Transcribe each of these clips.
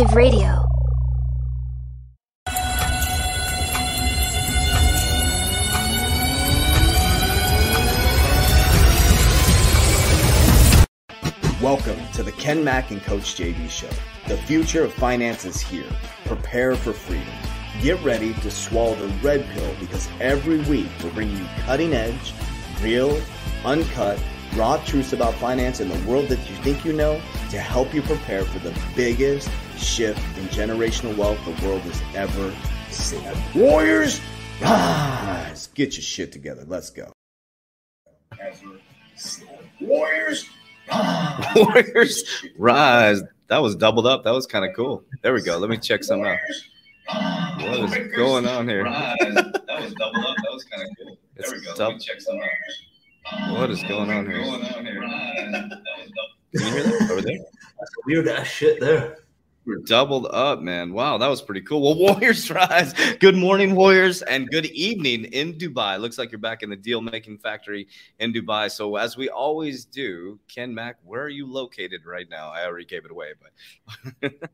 Alternative Radio. Welcome to the Ken Mack and Coach JV Show. The future of finance is here. Prepare for freedom. Get ready to swallow the red pill because every week we're bringing you cutting edge, real, uncut, raw truths about finance and the world that you think you know to help you prepare for the biggest shift in generational wealth the world has ever seen. Warriors, rise! Get your shit together. Let's go. Warriors, Warriors rise. That was doubled up. That was kind of cool. There we go. Let me check some out. What is going on here? That was doubled up. That was kind of cool. There we go. Let me check some out. What is going on here? Going on here. Can you hear that over there? That's weird ass shit there. We're doubled up, man. Wow, that was pretty cool. Well, Warriors rise. Good morning, Warriors, and good evening in Dubai. Looks like you're back in the deal making factory in Dubai. So, as we always do, Ken Mack, where are you located right now? I already gave it away, but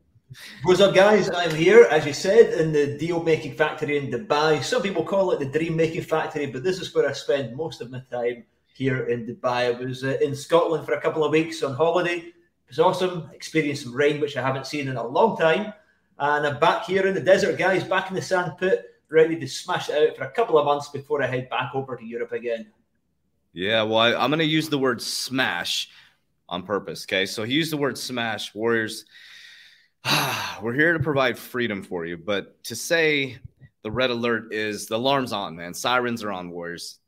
What's up, guys? I'm here, as you said, in the deal making factory in Dubai. Some people call it the dream making factory, but this is where I spend most of my time here in Dubai. I was uh, in Scotland for a couple of weeks on holiday. It was awesome. Experienced some rain, which I haven't seen in a long time. And I'm back here in the desert, guys, back in the sand pit, ready to smash it out for a couple of months before I head back over to Europe again. Yeah, well, I, am going to use the word smash on purpose. Okay. So he used the word smash. Warriors, we're here to provide freedom for you. But to say the red alert is the alarm's on, man. Sirens are on, Warriors.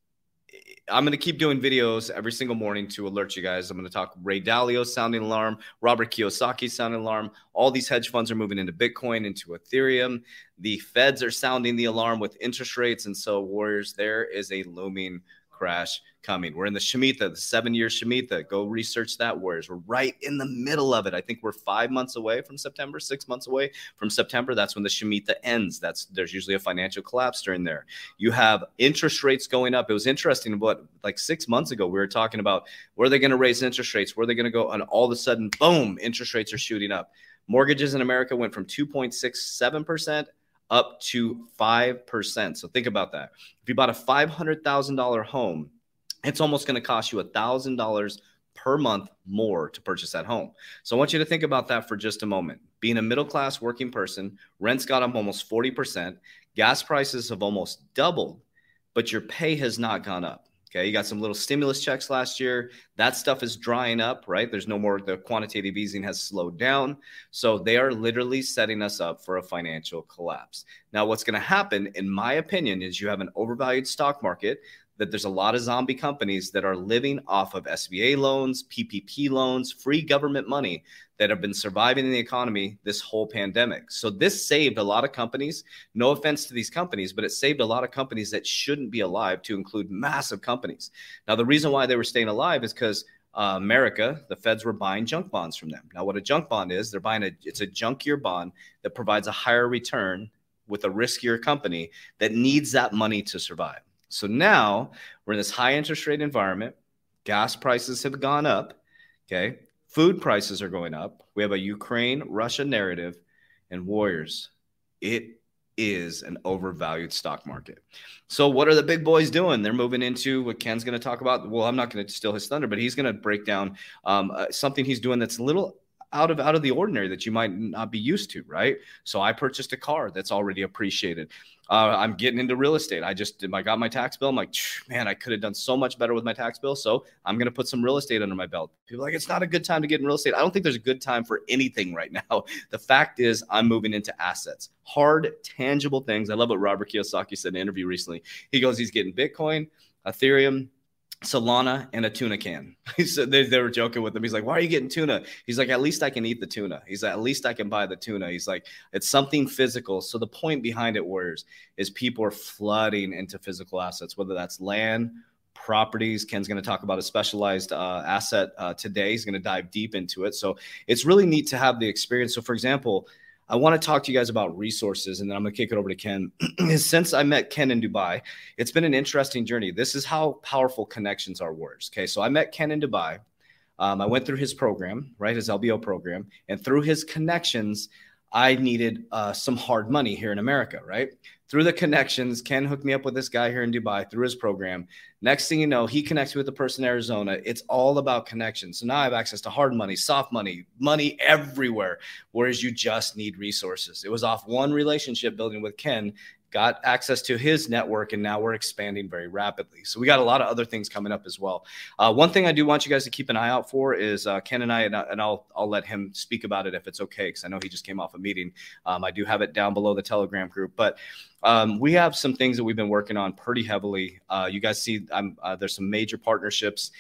I'm going to keep doing videos every single morning to alert you guys. I'm going to talk Ray Dalio sounding alarm, Robert Kiyosaki sounding alarm. All these hedge funds are moving into Bitcoin, into Ethereum. The feds are sounding the alarm with interest rates. And so, Warriors, there is a looming crash coming. We're in the Shemitah, the seven year Shemitah. Go research that, Warriors. We're right in the middle of it. I think we're five months away from September, six months away from September. That's when the Shemitah ends. That's there's usually a financial collapse during there. You have interest rates going up. It was interesting. What like six months ago, we were talking about where they're going to raise interest rates, where they're going to go, and all of a sudden, boom, interest rates are shooting up. Mortgages in America went from 2.67 percent up to 5%. So think about that. If you bought a $500,000 home, it's almost going to cost you $1,000 per month more to purchase that home. So I want you to think about that for just a moment. Being a middle class working person, rents got up almost 40%, gas prices have almost doubled, but your pay has not gone up. Okay, you got some little stimulus checks last year. That stuff is drying up, right? There's no more, the quantitative easing has slowed down. So they are literally setting us up for a financial collapse. Now, what's going to happen, in my opinion, is you have an overvalued stock market that there's a lot of zombie companies that are living off of SBA loans, PPP loans, free government money that have been surviving in the economy this whole pandemic. So this saved a lot of companies. No offense to these companies, but it saved a lot of companies that shouldn't be alive to include massive companies. Now the reason why they were staying alive is because uh, America, the feds were buying junk bonds from them. Now, what a junk bond is, they're buying a it's a junkier bond that provides a higher return with a riskier company that needs that money to survive. So now we're in this high interest rate environment. Gas prices have gone up. Okay. Food prices are going up. We have a Ukraine Russia narrative and warriors. It is an overvalued stock market. So, what are the big boys doing? They're moving into what Ken's going to talk about. Well, I'm not going to steal his thunder, but he's going to break down um, uh, something he's doing that's a little out of out of the ordinary that you might not be used to, right? So I purchased a car that's already appreciated. Uh, I'm getting into real estate. I just I got my tax bill. I'm like, man, I could have done so much better with my tax bill. So I'm gonna put some real estate under my belt. People like it's not a good time to get in real estate. I don't think there's a good time for anything right now. The fact is, I'm moving into assets, hard, tangible things. I love what Robert Kiyosaki said in an interview recently. He goes, he's getting Bitcoin, Ethereum, Solana and a tuna can. He said they, they were joking with him. He's like, "Why are you getting tuna?" He's like, "At least I can eat the tuna." He's like, "At least I can buy the tuna." He's like, "It's something physical." So the point behind it, Warriors, is people are flooding into physical assets, whether that's land, properties. Ken's going to talk about a specialized uh, asset uh, today. He's going to dive deep into it. So it's really neat to have the experience. So, for example, I want to talk to you guys about resources, and then I'm going to kick it over to Ken. Since I met Ken in Dubai, it's been an interesting journey. This is how powerful connections are words. Okay, so I met Ken in Dubai. Um, I went through his program, right, his LBO program, and through his connections, I needed uh, some hard money here in America, right? Through the connections, Ken hooked me up with this guy here in Dubai through his program. Next thing you know, he connects me with the person in Arizona. It's all about connections. So now I have access to hard money, soft money, money everywhere, whereas you just need resources. It was off one relationship building with Ken got access to his network, and now we're expanding very rapidly. So we got a lot of other things coming up as well. Uh, one thing I do want you guys to keep an eye out for is uh, Ken and I, and, and, I'll I'll let him speak about it if it's okay, because I know he just came off a meeting. Um, I do have it down below the Telegram group, but um, we have some things that we've been working on pretty heavily. Uh, you guys see, uh, there's some major partnerships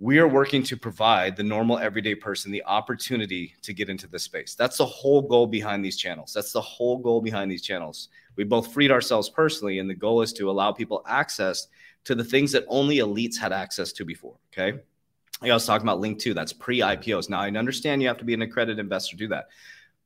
we are working to provide the normal everyday person the opportunity to get into this space. That's the whole goal behind these channels. That's the whole goal behind these channels. We both freed ourselves personally, and the goal is to allow people access to the things that only elites had access to before. Okay. I was talking about Link 2, that's pre IPOs. Now, I understand you have to be an accredited investor to do that.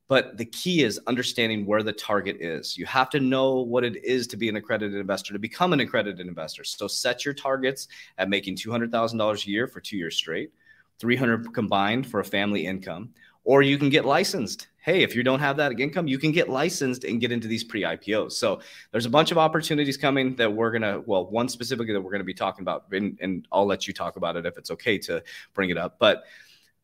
But the key is understanding where the target is. You have to know what it is to be an accredited investor, to become an accredited investor. So set your targets at making $200,000 a year for two years straight, 300 combined for a family income, or you can get licensed. Hey, if you don't have that income, you can get licensed and get into these pre IPOs. So there's a bunch of opportunities coming that we're gonna, well, one specifically that we're gonna be talking about, and, and I'll let you talk about it if it's okay to bring it up. But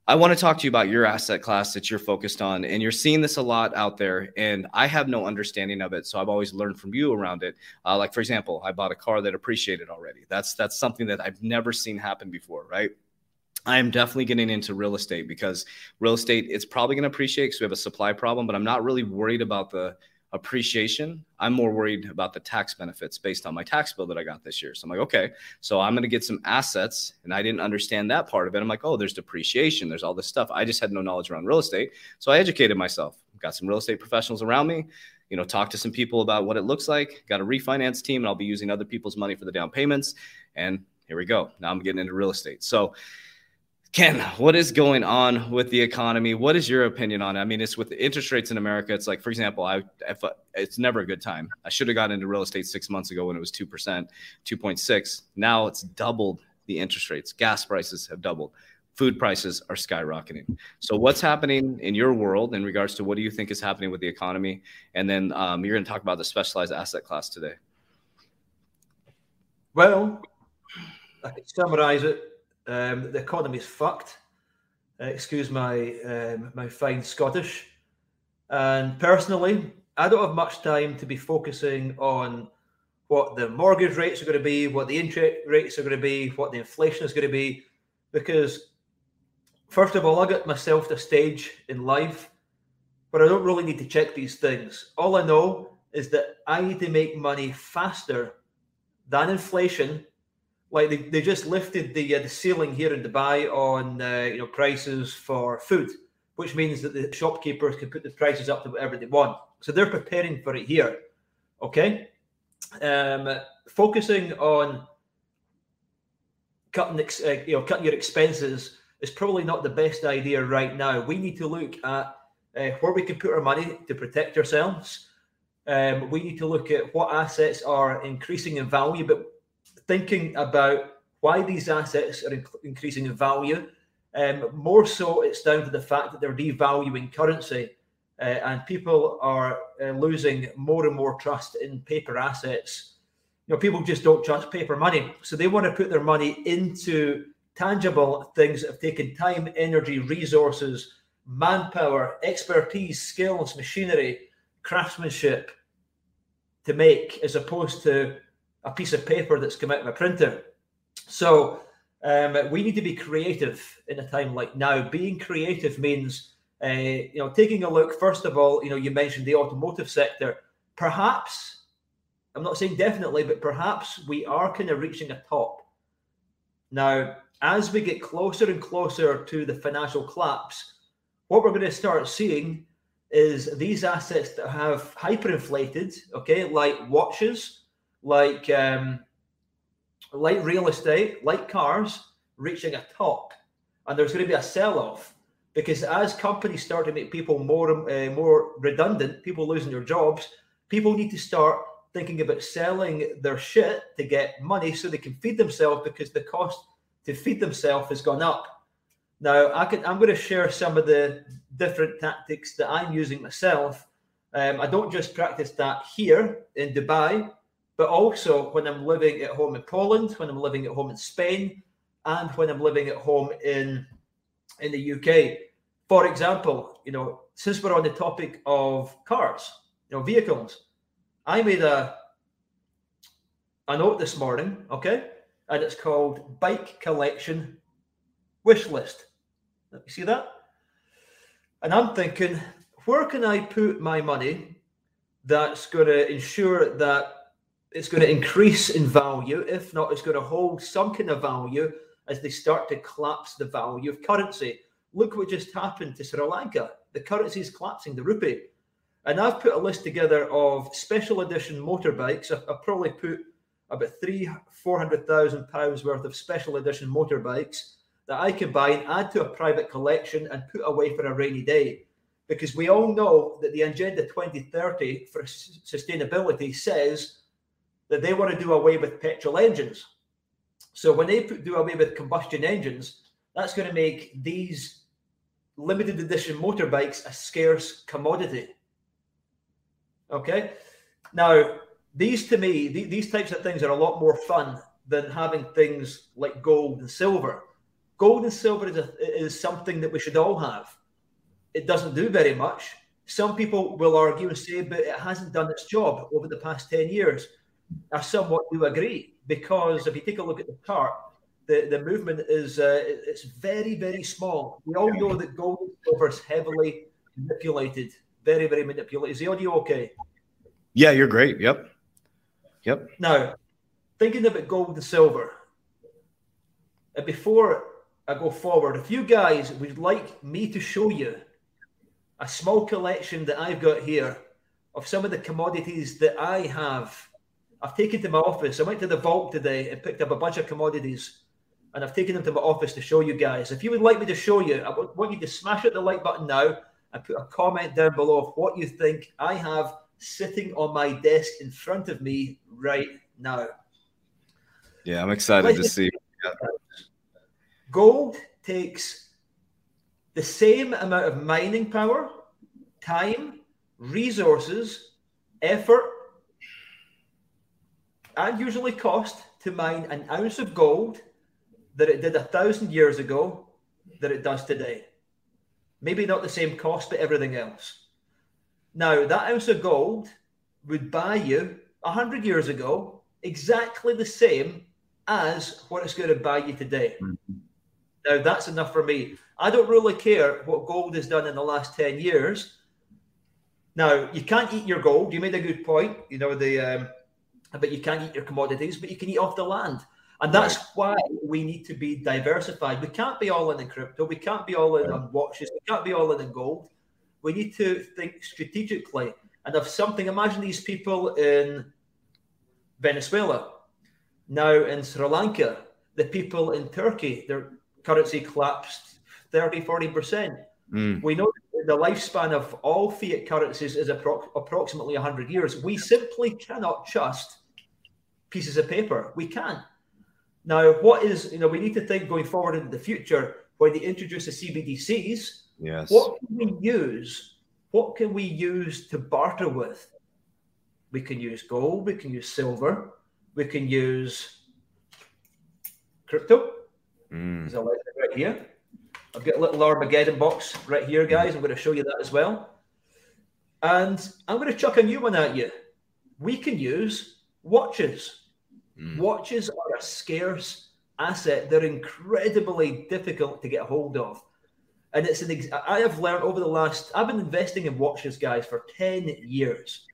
I want to talk to you about your asset class that you're focused on. And you're seeing this a lot out there. And I have no understanding of it. So I've always learned from you around it. Uh, like, for example, I bought a car that appreciated already. That's that's something that I've never seen happen before, right? I am definitely getting into real estate because real estate it's probably going to appreciate because we have a supply problem, but I'm not really worried about the appreciation. I'm more worried about the tax benefits based on my tax bill that I got this year. So I'm like, okay, so I'm going to get some assets. And I didn't understand that part of it. I'm like, oh, there's depreciation, there's all this stuff. I just had no knowledge around real estate. So I educated myself, got some real estate professionals around me, you know, talked to some people about what it looks like, got a refinance team, and I'll be using other people's money for the down payments. And here we go. Now I'm getting into real estate. So, Ken, what is going on with the economy? What is your opinion on it? I mean, it's with the interest rates in America. It's like, for example, I if, it's never a good time. I should have gotten into real estate six months ago when it was two percent, two point six. Now it's doubled the interest rates. Gas prices have doubled. Food prices are skyrocketing. So, what's happening in your world in regards to what do you think is happening with the economy? And then um, you're going to talk about the specialized asset class today. Well, I can summarize it um, the economy is fucked. Uh, excuse my um, my fine Scottish. And personally, I don't have much time to be focusing on what the mortgage rates are going to be, what the interest rates are going to be, what the inflation is going to be, because first of all, I got myself to a stage in life where I don't really need to check these things. All I know is that I need to make money faster than inflation like they, they just lifted the uh, the ceiling here in Dubai on uh, you know prices for food, which means that the shopkeepers can put the prices up to whatever they want. So they're preparing for it here. Okay, um, focusing on cutting ex- uh, you know cutting your expenses is probably not the best idea right now. We need to look at uh, where we can put our money to protect ourselves. Um, we need to look at what assets are increasing in value, but thinking about why these assets are inc- increasing in value. Um, more so, it's down to the fact that they're devaluing currency, uh, and people are uh, losing more and more trust in paper assets. You know, people just don't trust paper money, so they want to put their money into tangible things that have taken time, energy, resources, manpower, expertise, skills, machinery, craftsmanship to make, as opposed to a piece of paper that's come out of a printer. So um, we need to be creative in a time like now. Being creative means, uh, you know, taking a look. First of all, you know, you mentioned the automotive sector. Perhaps, I'm not saying definitely, but perhaps we are kind of reaching a top. Now, as we get closer and closer to the financial collapse, what we're going to start seeing is these assets that have hyperinflated, okay, like watches, like um, like real estate, like cars, reaching a top, and there's going to be a sell-off because as companies start to make people more uh, more redundant, people losing their jobs, people need to start thinking about selling their shit to get money so they can feed themselves because the cost to feed themselves has gone up. Now, I can I'm going to share some of the different tactics that I'm using myself. Um, I don't just practice that here in Dubai, but also when I'm living at home in Poland, when I'm living at home in Spain, and when I'm living at home in in the UK. For example, you know, since we're on the topic of cars, you know, vehicles, I made a a note this morning, okay, and it's called bike collection wish list. Let me see that. And I'm thinking, where can I put my money that's going to ensure that it's going to increase in value? If not, it's going to hold some kind of value as they start to collapse the value of currency. Look what just happened to Sri Lanka. The currency is collapsing, the rupee. And I've put a list together of special edition motorbikes. I've, probably put about three, four hundred thousand pounds worth of special edition motorbikes that I can buy and add to a private collection and put away for a rainy day. Because we all know that the Agenda 2030 for sustainability says that they want to do away with petrol engines. So when they do away with combustion engines, that's going to make these limited edition motorbikes a scarce commodity. Okay. Now, these to me, th- these types of things are a lot more fun than having things like gold and silver. Gold and silver is, a, is something that we should all have. It doesn't do very much. Some people will argue and say, but it hasn't done its job over the past 10 years. I somewhat do agree because if you take a look at the chart, the, the movement is uh, it's very, very small. We all know that gold and silver is heavily manipulated, very, very manipulated. Is the audio okay? Yeah, you're great. Yep. Yep. Now, thinking about gold and silver, and before I go forward, if you guys would like me to show you a small collection that I've got here of some of the commodities that I have, I've taken to my office. I went to the vault today and picked up a bunch of commodities, and I've taken them to my office to show you guys. If you would like me to show you, I want you to smash at the like button now and put a comment down below of what you think I have sitting on my desk in front of me right now. Yeah, I'm excited Let's to see. Gold takes the same amount of mining power, time, resources, effort, and usually cost to mine an ounce of gold that it did a thousand years ago that it does today. Maybe not the same cost, but everything else. Now, that ounce of gold would buy you a 100 years ago exactly the same as what it's going to buy you today. Mm-hmm. Now, that's enough for me. I don't really care what gold has done in the last 10 years. Now, you can't eat your gold. You made a good point, you know, the um, but you can't eat your commodities, but you can eat off the land. And that's right. why we need to be diversified. We can't be all in in crypto. We can't be all in on watches. We can't be all in in gold. We need to think strategically. And if something, imagine these people in Venezuela, now in Sri Lanka, the people in Turkey, their currency collapsed 30, 40%. Mm. We know the lifespan of all fiat currencies is appro- approximately 100 years. We simply cannot trust pieces of paper. We can't. Now, what is, you know, we need to think going forward into the future where they introduce the CBDCs Yes. What can we use? What can we use to barter with? We can use gold, we can use silver, we can use crypto. Mm. There's a right here. I've got a little Armageddon box right here, guys. I'm going to show you that as well. And I'm going to chuck a new one at you. We can use watches. Mm. Watches are a scarce asset. They're incredibly difficult to get hold of. And it's an ex- I have learned over the last I've been investing in watches, guys, for 10 years.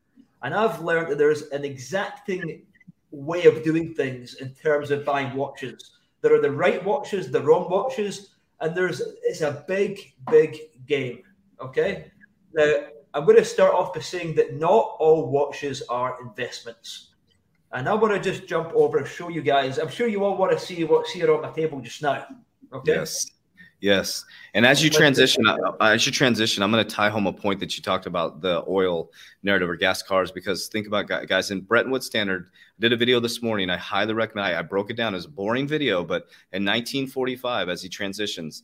And I've learned that there's an exacting way of doing things in terms of buying watches. There are the right watches, the wrong watches, and there's it's a big, big game. Okay. Now I'm going to start off by saying that not all watches are investments. And I want to just jump over and show you guys. I'm sure you all want to see what's here on my table just now. Okay. Yes. Yes, and as you transition, as you transition, I'm going to tie home a point that you talked about the oil narrative or gas cars because think about guys in Bretton Woods Standard. I did a video this morning. I highly recommend. I, I broke it down as a boring video, but in 1945, as he transitions,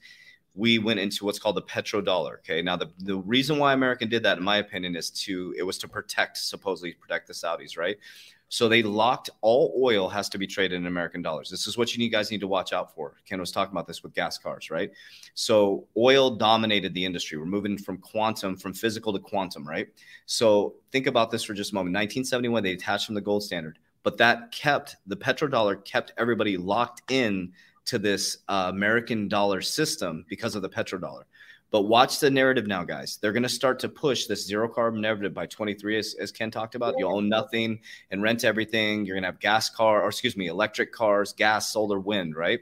we went into what's called the petrodollar. Okay. Now, the, the reason why American did that, in my opinion, is to it was to protect, supposedly protect the Saudis, right? So they locked all oil has to be traded in American dollars. This is what you need, guys need to watch out for. Ken was talking about this with gas cars, right? So oil dominated the industry. We're moving from quantum, from physical to quantum, right? So think about this for just a moment. 1971, they attached from the gold standard, but that kept the petrodollar kept everybody locked in to this uh, American dollar system because of the petrodollar. But watch the narrative now, guys. They're going to start to push this zero carbon narrative by 23, as, as Ken talked about. You own nothing and rent everything. You're going to have gas car, or excuse me, electric cars, gas, solar, wind, right?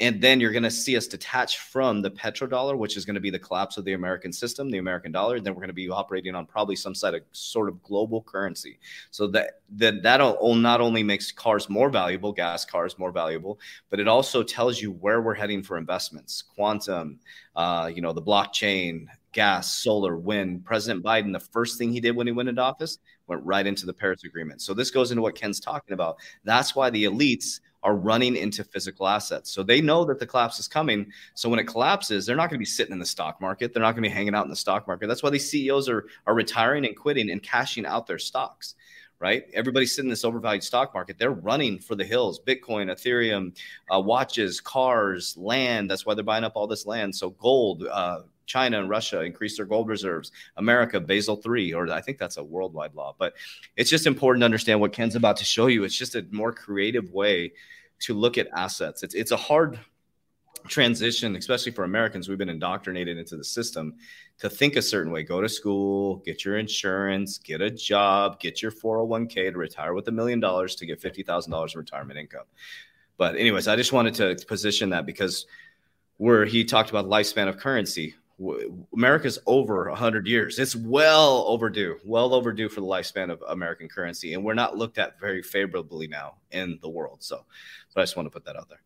And then you're going to see us detach from the petrodollar, which is going to be the collapse of the American system, the American dollar. And then we're going to be operating on probably some side of sort of global currency. So that that that'll not only makes cars more valuable, gas cars more valuable, but it also tells you where we're heading for investments, quantum, uh, you know, the blockchain, gas, solar, wind. President Biden, the first thing he did when he went into office, went right into the Paris Agreement. So this goes into what Ken's talking about. That's why the elites are running into physical assets. So they know that the collapse is coming. So when it collapses, they're not going to be sitting in the stock market. They're not going to be hanging out in the stock market. That's why these CEOs are, are retiring and quitting and cashing out their stocks, right? Everybody's sitting in this overvalued stock market. They're running for the hills Bitcoin, Ethereum, uh, watches, cars, land. That's why they're buying up all this land. So gold, uh, China and Russia increase their gold reserves. America, Basel three, or I think that's a worldwide law. But it's just important to understand what Ken's about to show you. It's just a more creative way to look at assets. It's it's a hard transition, especially for Americans. We've been indoctrinated into the system to think a certain way. Go to school, get your insurance, get a job, get your 401k to retire with a million dollars to get $50,000 in retirement income. But anyways, I just wanted to position that because where he talked about lifespan of currency. America's over 100 years. It's well overdue, well overdue for the lifespan of American currency. And we're not looked at very favorably now in the world. So, so I just want to put that out there.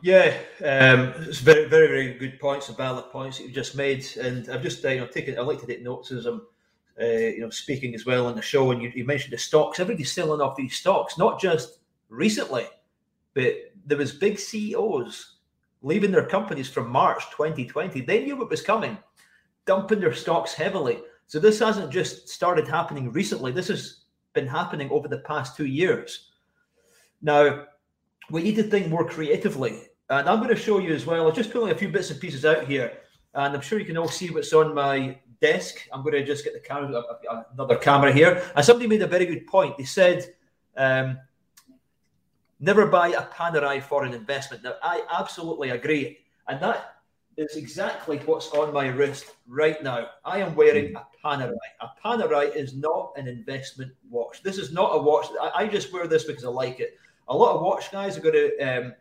Yeah, um, it's very, very, very good points, valid points that you just made. And I've just, uh, you know, taken, I like to take notes as I'm, uh, you know, speaking as well on the show. And you, you mentioned the stocks. Everybody's selling off these stocks, not just recently, but there was big CEOs leaving their companies from March 2020. They knew what was coming, dumping their stocks heavily. So this hasn't just started happening recently. This has been happening over the past two years. Now, we need to think more creatively. And I'm going to show you as well. I'm just pulling a few bits and pieces out here. And I'm sure you can all see what's on my desk. I'm going to just get the camera, another camera here. And somebody made a very good point. They said, um, Never buy a Panerai for an investment. Now, I absolutely agree. And that is exactly what's on my wrist right now. I am wearing a Panerai. A Panerai is not an investment watch. This is not a watch. I, just wear this because I like it. A lot of watch guys are going to um,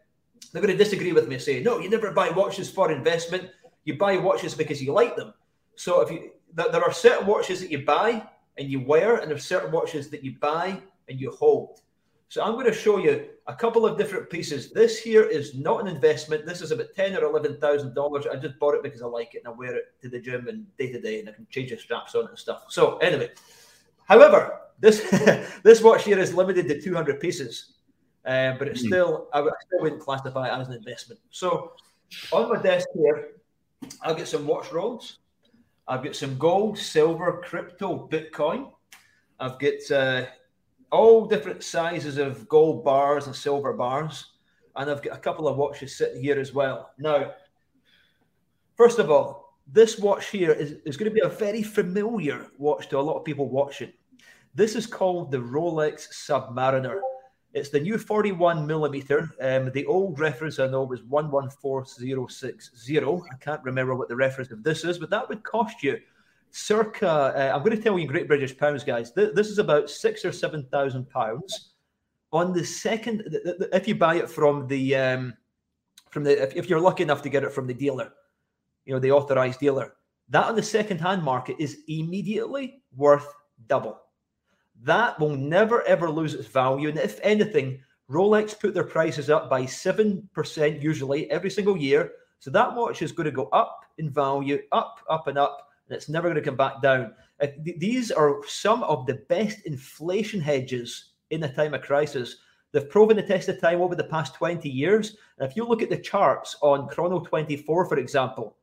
they're going to disagree with me and say, no, you never buy watches for investment. You buy watches because you like them. So if you there are certain watches that you buy and you wear, and there are certain watches that you buy and you hold. So I'm going to show you a couple of different pieces. This here is not an investment. This is about ten or eleven thousand dollars. I just bought it because I like it and I wear it to the gym and day to day, and I can change the straps on it and stuff. So anyway, however, this this watch here is limited to two hundred pieces, uh, but it's hmm. still I, still wouldn't classify it as an investment. So on my desk here, I've got some watch rolls. I've got some gold, silver, crypto, Bitcoin. I've got uh, all different sizes of gold bars and silver bars. And I've got a couple of watches sitting here as well. Now, first of all, this watch here is, is going to be a very familiar watch to a lot of people watching. This is called the Rolex Submariner. It's the new 41 millimeter. Um, the old reference I know was 114060. I can't remember what the reference of this is, but that would cost you circa, uh, I'm going to tell you in Great British pounds, guys. Th- this is about six or seven thousand pounds. On the second, th- th- if you buy it from the, um, from the, if, if you're lucky enough to get it from the dealer, you know, the authorized dealer, that on the second hand market is immediately worth double. That will never ever lose its value. And if anything, Rolex put their prices up by 7% usually every single year. So that watch is going to go up in value, up, up, and up and it's never going to come back down. Uh, th- these are some of the best inflation hedges in a time of crisis. They've proven the test of time over the past 20 years. And if you look at the charts on Chrono 24, for example,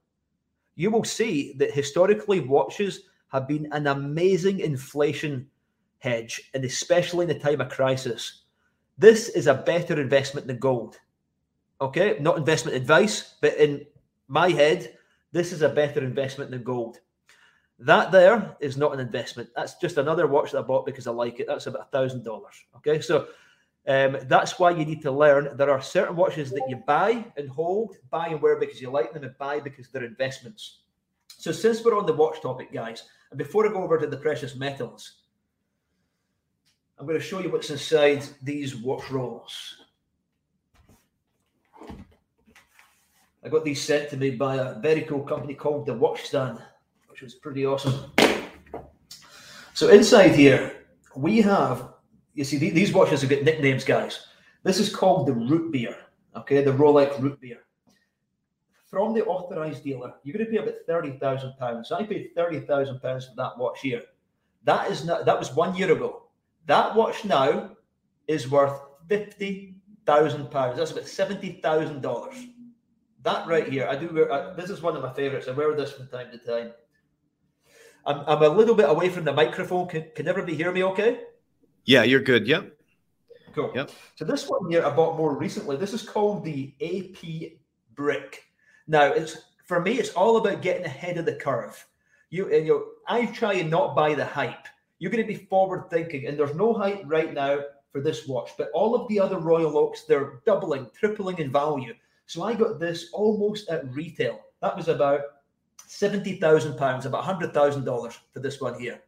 you will see that historically watches have been an amazing inflation hedge, and especially in the time of crisis. This is a better investment than gold. Okay, not investment advice, but in my head, this is a better investment than gold. That there is not an investment. That's just another watch that I bought because I like it. That's about a thousand dollars. Okay, so um, that's why you need to learn. There are certain watches that you buy and hold, buy and wear because you like them, and buy because they're investments. So since we're on the watch topic, guys, and before I go over to the precious metals, I'm going to show you what's inside these watch rolls. I got these sent to me by a very cool company called the Watch Stand, which was pretty awesome. So inside here, we have, you see, these watches have got nicknames, guys. This is called the root beer, okay, the Rolex root beer. From the authorized dealer, you're going to pay about thirty thousand pounds. I paid thirty thousand pounds for that watch here. That is not. That was one year ago. That watch now is worth fifty thousand pounds. That's about seventy thousand dollars. That right here, I do wear. Uh, this is one of my favorites. I wear this from time to time. I'm, I'm a little bit away from the microphone. Can, can everybody hear me? Okay. Yeah, you're good. Yep. Cool. Yep. So this one here I bought more recently. This is called the AP Brick. Now it's for me, it's all about getting ahead of the curve. You and you, I try and not buy the hype. You're going to be forward thinking, and there's no hype right now for this watch. But all of the other Royal Oaks, they're doubling, tripling in value. So I got this almost at retail. That was about seventy thousand pounds, about hundred thousand dollars for this one here.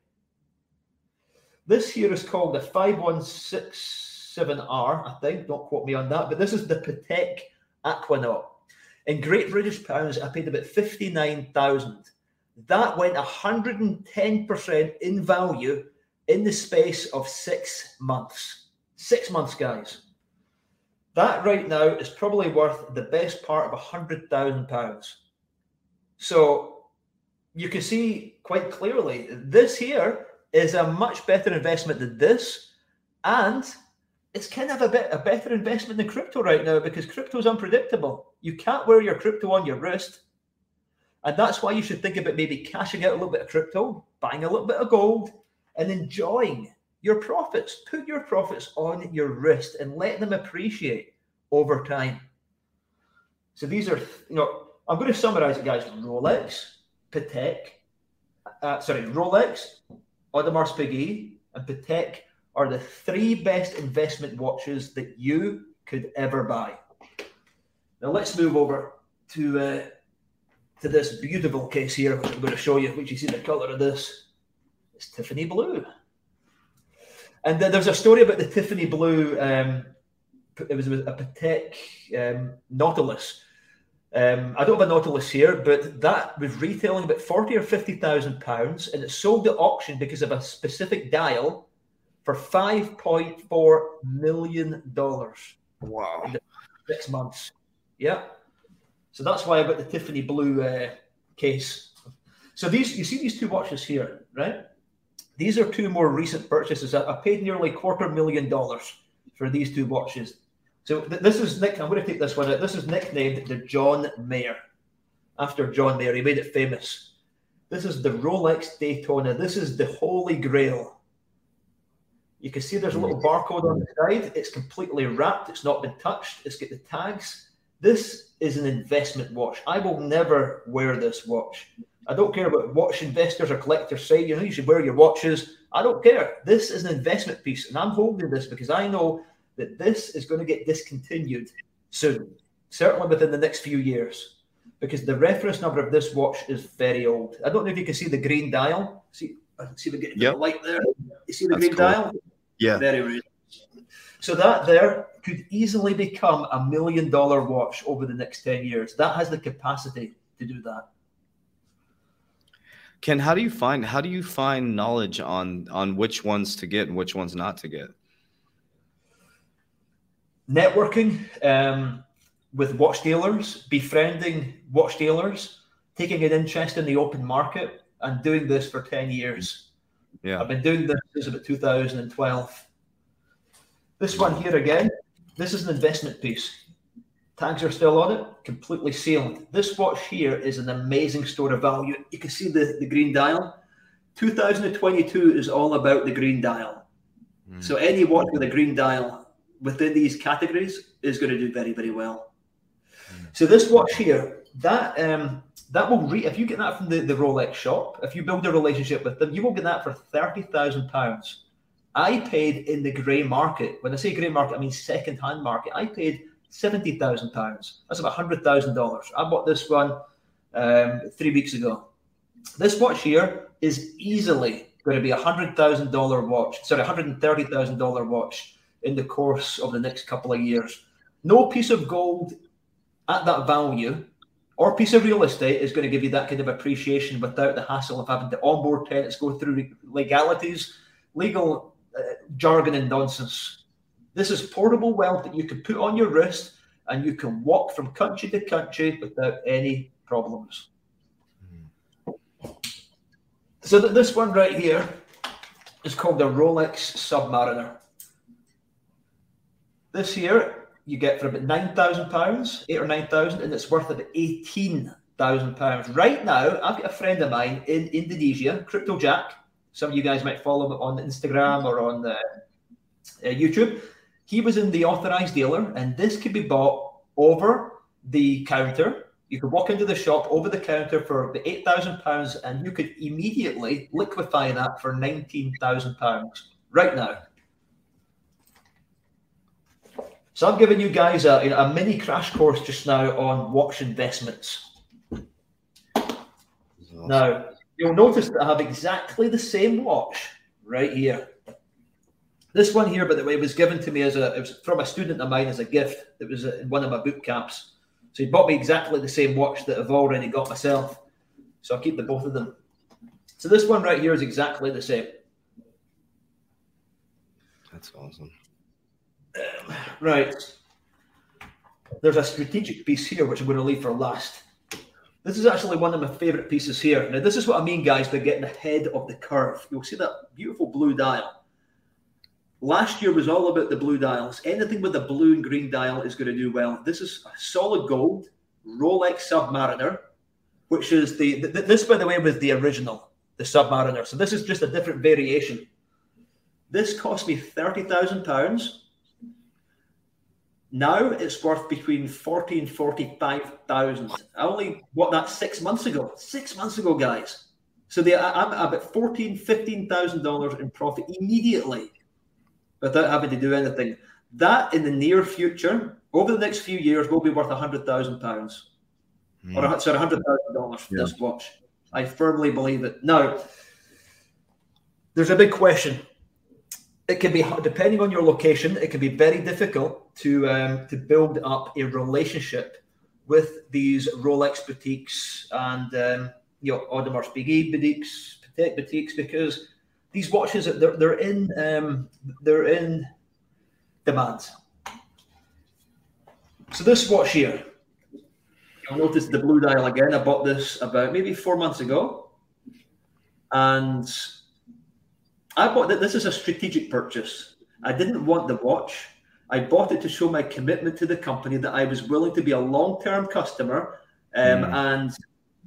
This here is called the 5167R, I think. Don't quote me on that. But this is the Patek Aquanaut. In Great British pounds, I paid about 59,000. That went 110% in value in the space of six months. Six months, guys. That right now is probably worth the best part of a hundred thousand pounds. So you can see quite clearly this here is a much better investment than this, and it's kind of a bit a better investment than crypto right now because crypto is unpredictable. You can't wear your crypto on your wrist. And that's why you should think about maybe cashing out a little bit of crypto, buying a little bit of gold, and enjoying your profits. Put your profits on your wrist and let them appreciate over time. So these are, you know, I'm going to summarize it, guys. Rolex, Patek, uh, sorry, Rolex, Audemars Piguet, and Patek are the three best investment watches that you could ever buy. Now let's move over to uh, to this beautiful case here, which I'm going to show you, which you see the color of this. It's Tiffany blue. And there's a story about the Tiffany blue. Um, it was a Patek um, Nautilus. Um, I don't have a Nautilus here, but that was retailing about forty or fifty thousand pounds, and it sold at auction because of a specific dial for five point four million dollars. Wow! six months. Yeah. So that's why I got the Tiffany blue uh, case. So these, you see these two watches here, right? These are two more recent purchases. I, I paid nearly quarter million dollars for these two watches. So th- this is Nick. I'm going to take this one out. This is nicknamed the John Mayer, after John Mayer. He made it famous. This is the Rolex Daytona. This is the Holy Grail. You can see there's a little barcode on the side. It's completely wrapped. It's not been touched. It's got the tags. This is an investment watch. I will never wear this watch. I don't care what watch investors or collectors say. You know, you should wear your watches. I don't care. This is an investment piece, and I'm holding this because I know that this is going to get discontinued soon, certainly within the next few years, because the reference number of this watch is very old. I don't know if you can see the green dial. See, see the yep. light there. You see the That's green cool. dial? Yeah. Very rare. So that there could easily become a million dollar watch over the next 10 years. That has the capacity to do that. Ken, how do you find how do you find knowledge on on which ones to get and which ones not to get? Networking um, with watch dealers, befriending watch dealers, taking an interest in the open market, and doing this for 10 years. Yeah. I've been doing this since about 2012 This one here again, this is an investment piece. Tags are still on it, completely sealed. This watch here is an amazing store of value. You can see the, the green dial. 2022 is all about the green dial. Mm. So any watch with a green dial within these categories is going to do very, very well. So this watch here, that um, that will re- if you get that from the, the Rolex shop, if you build a relationship with them, you will get that for thirty thousand pounds. I paid in the grey market. When I say grey market, I mean second hand market. I paid seventy thousand pounds. That's about hundred thousand dollars. I bought this one um, three weeks ago. This watch here is easily going to be a hundred thousand dollar watch. Sorry, hundred and thirty thousand dollar watch in the course of the next couple of years. No piece of gold at that value or piece of real estate is going to give you that kind of appreciation without the hassle of having to onboard tenants, go through legalities, legal uh, jargon, and nonsense. This is portable wealth that you can put on your wrist and you can walk from country to country without any problems. So this one right here is called the Rolex Submariner. This here you get for about nine thousand pounds, eight or nine thousand, and it's worth about eighteen thousand pounds. Right now, I've got a friend of mine in Indonesia, Crypto Jack. Some of you guys might follow him on Instagram or on the, uh, YouTube. He was in the authorized dealer, and this could be bought over the counter. You could walk into the shop over the counter for the eight thousand pounds, and you could immediately liquefy that for nineteen thousand pounds right now. So I'm giving you guys a, a mini crash course just now on watch investments. Awesome. Now, you'll notice that I have exactly the same watch right here. This one here, by the way, was given to me as a it was from a student of mine as a gift. It was in one of my boot camps. So he bought me exactly the same watch that I've already got myself. So I'll keep the both of them. So this one right here is exactly the same. That's awesome. Right. There's a strategic piece here, which I'm going to leave for last. This is actually one of my favorite pieces here. Now, this is what I mean, guys, by getting ahead of the curve. You'll see that beautiful blue dial. Last year was all about the blue dials. Anything with a blue and green dial is going to do well. This is a solid gold Rolex Submariner, which is the, the this, by the way, was the original, the Submariner. So this is just a different variation. This cost me thirty thousand pounds now it's worth between forty and forty-five thousand. I only bought that six months ago. Six months ago, guys. So they, I'm about fourteen, fifteen thousand dollars in profit immediately, without having to do anything. That in the near future, over the next few years, will be worth a hundred thousand pounds, mm. or sorry, hundred thousand dollars for yeah. this watch. I firmly believe it. Now, there's a big question it can be depending on your location. It can be very difficult to um, to build up a relationship with these Rolex boutiques and um, you know Audemars Piguet boutiques, Patek boutiques, because these watches they're they're in um, they're in demand. So this watch here, you'll notice the blue dial again. I bought this about maybe four months ago, and I bought that. This is a strategic purchase. I didn't want the watch. I bought it to show my commitment to the company that I was willing to be a long-term customer, um, mm. and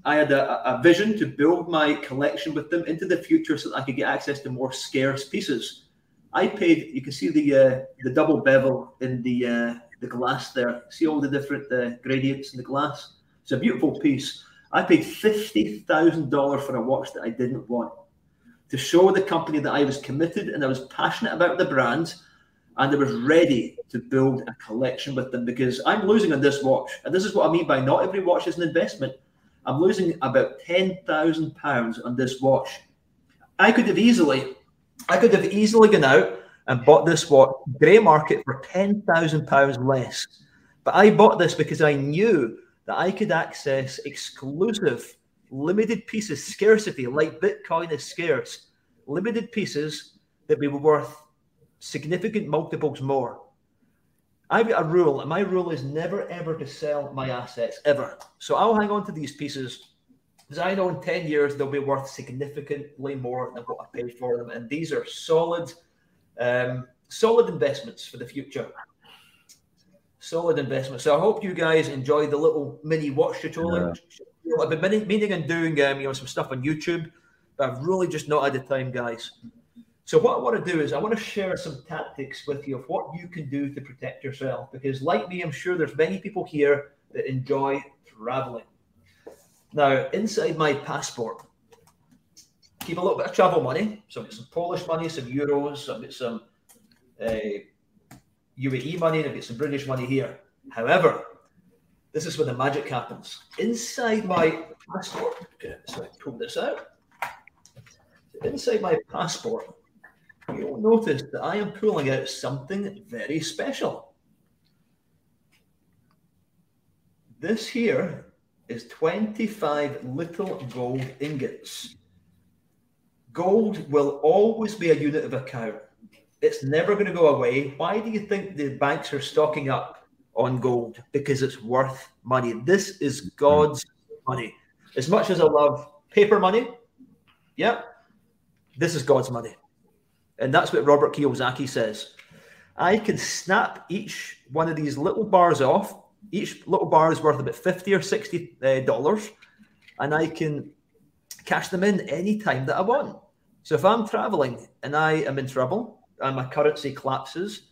I had a, a, vision to build my collection with them into the future so that I could get access to more scarce pieces. I paid. You can see the uh, the double bevel in the uh, the glass there. See all the different uh, gradients in the glass. It's a beautiful piece. I paid fifty thousand dollars for a watch that I didn't want to show the company that I was committed and I was passionate about the brand and I was ready to build a collection with them because I'm losing on this watch. And this is what I mean by not every watch is an investment. I'm losing about £10,000 on this watch. I could have easily, I could have easily gone out and bought this watch, grey market, for £10,000 less. But I bought this because I knew that I could access exclusive limited pieces, scarcity, like Bitcoin is scarce, limited pieces that be worth significant multiples more. I've got a rule, and my rule is never ever to sell my assets ever. So I'll hang on to these pieces because I know in 10 years they'll be worth significantly more than what I paid for them. And these are solid um, solid investments for the future. Solid investments. So I hope you guys enjoy the little mini watch tutorial. Yeah. I've been meaning and doing um, you know some stuff on YouTube, but I've really just not had the time, guys. So what I want to do is I want to share some tactics with you of what you can do to protect yourself. Because like me, I'm sure there's many people here that enjoy traveling. Now, inside my passport, keep a little bit of travel money. So I've got some Polish money, some euros, I've got some uh, UAE money, and I've got some British money here. However, this is where the magic happens. Inside my passport, okay, so I pull this out. Inside my passport, you'll notice that I am pulling out something very special. This here is 25 little gold ingots. Gold will always be a unit of account. It's never going to go away. Why do you think the banks are stocking up on gold? Because it's worth money. This is God's money. As much as I love paper money, yeah, this is God's money. And that's what Robert Kiyosaki says. I can snap each one of these little bars off. Each little bar is worth about 50 or 60 uh, dollars. And I can cash them in any time that I want. So if I'm traveling and I am in trouble and my currency collapses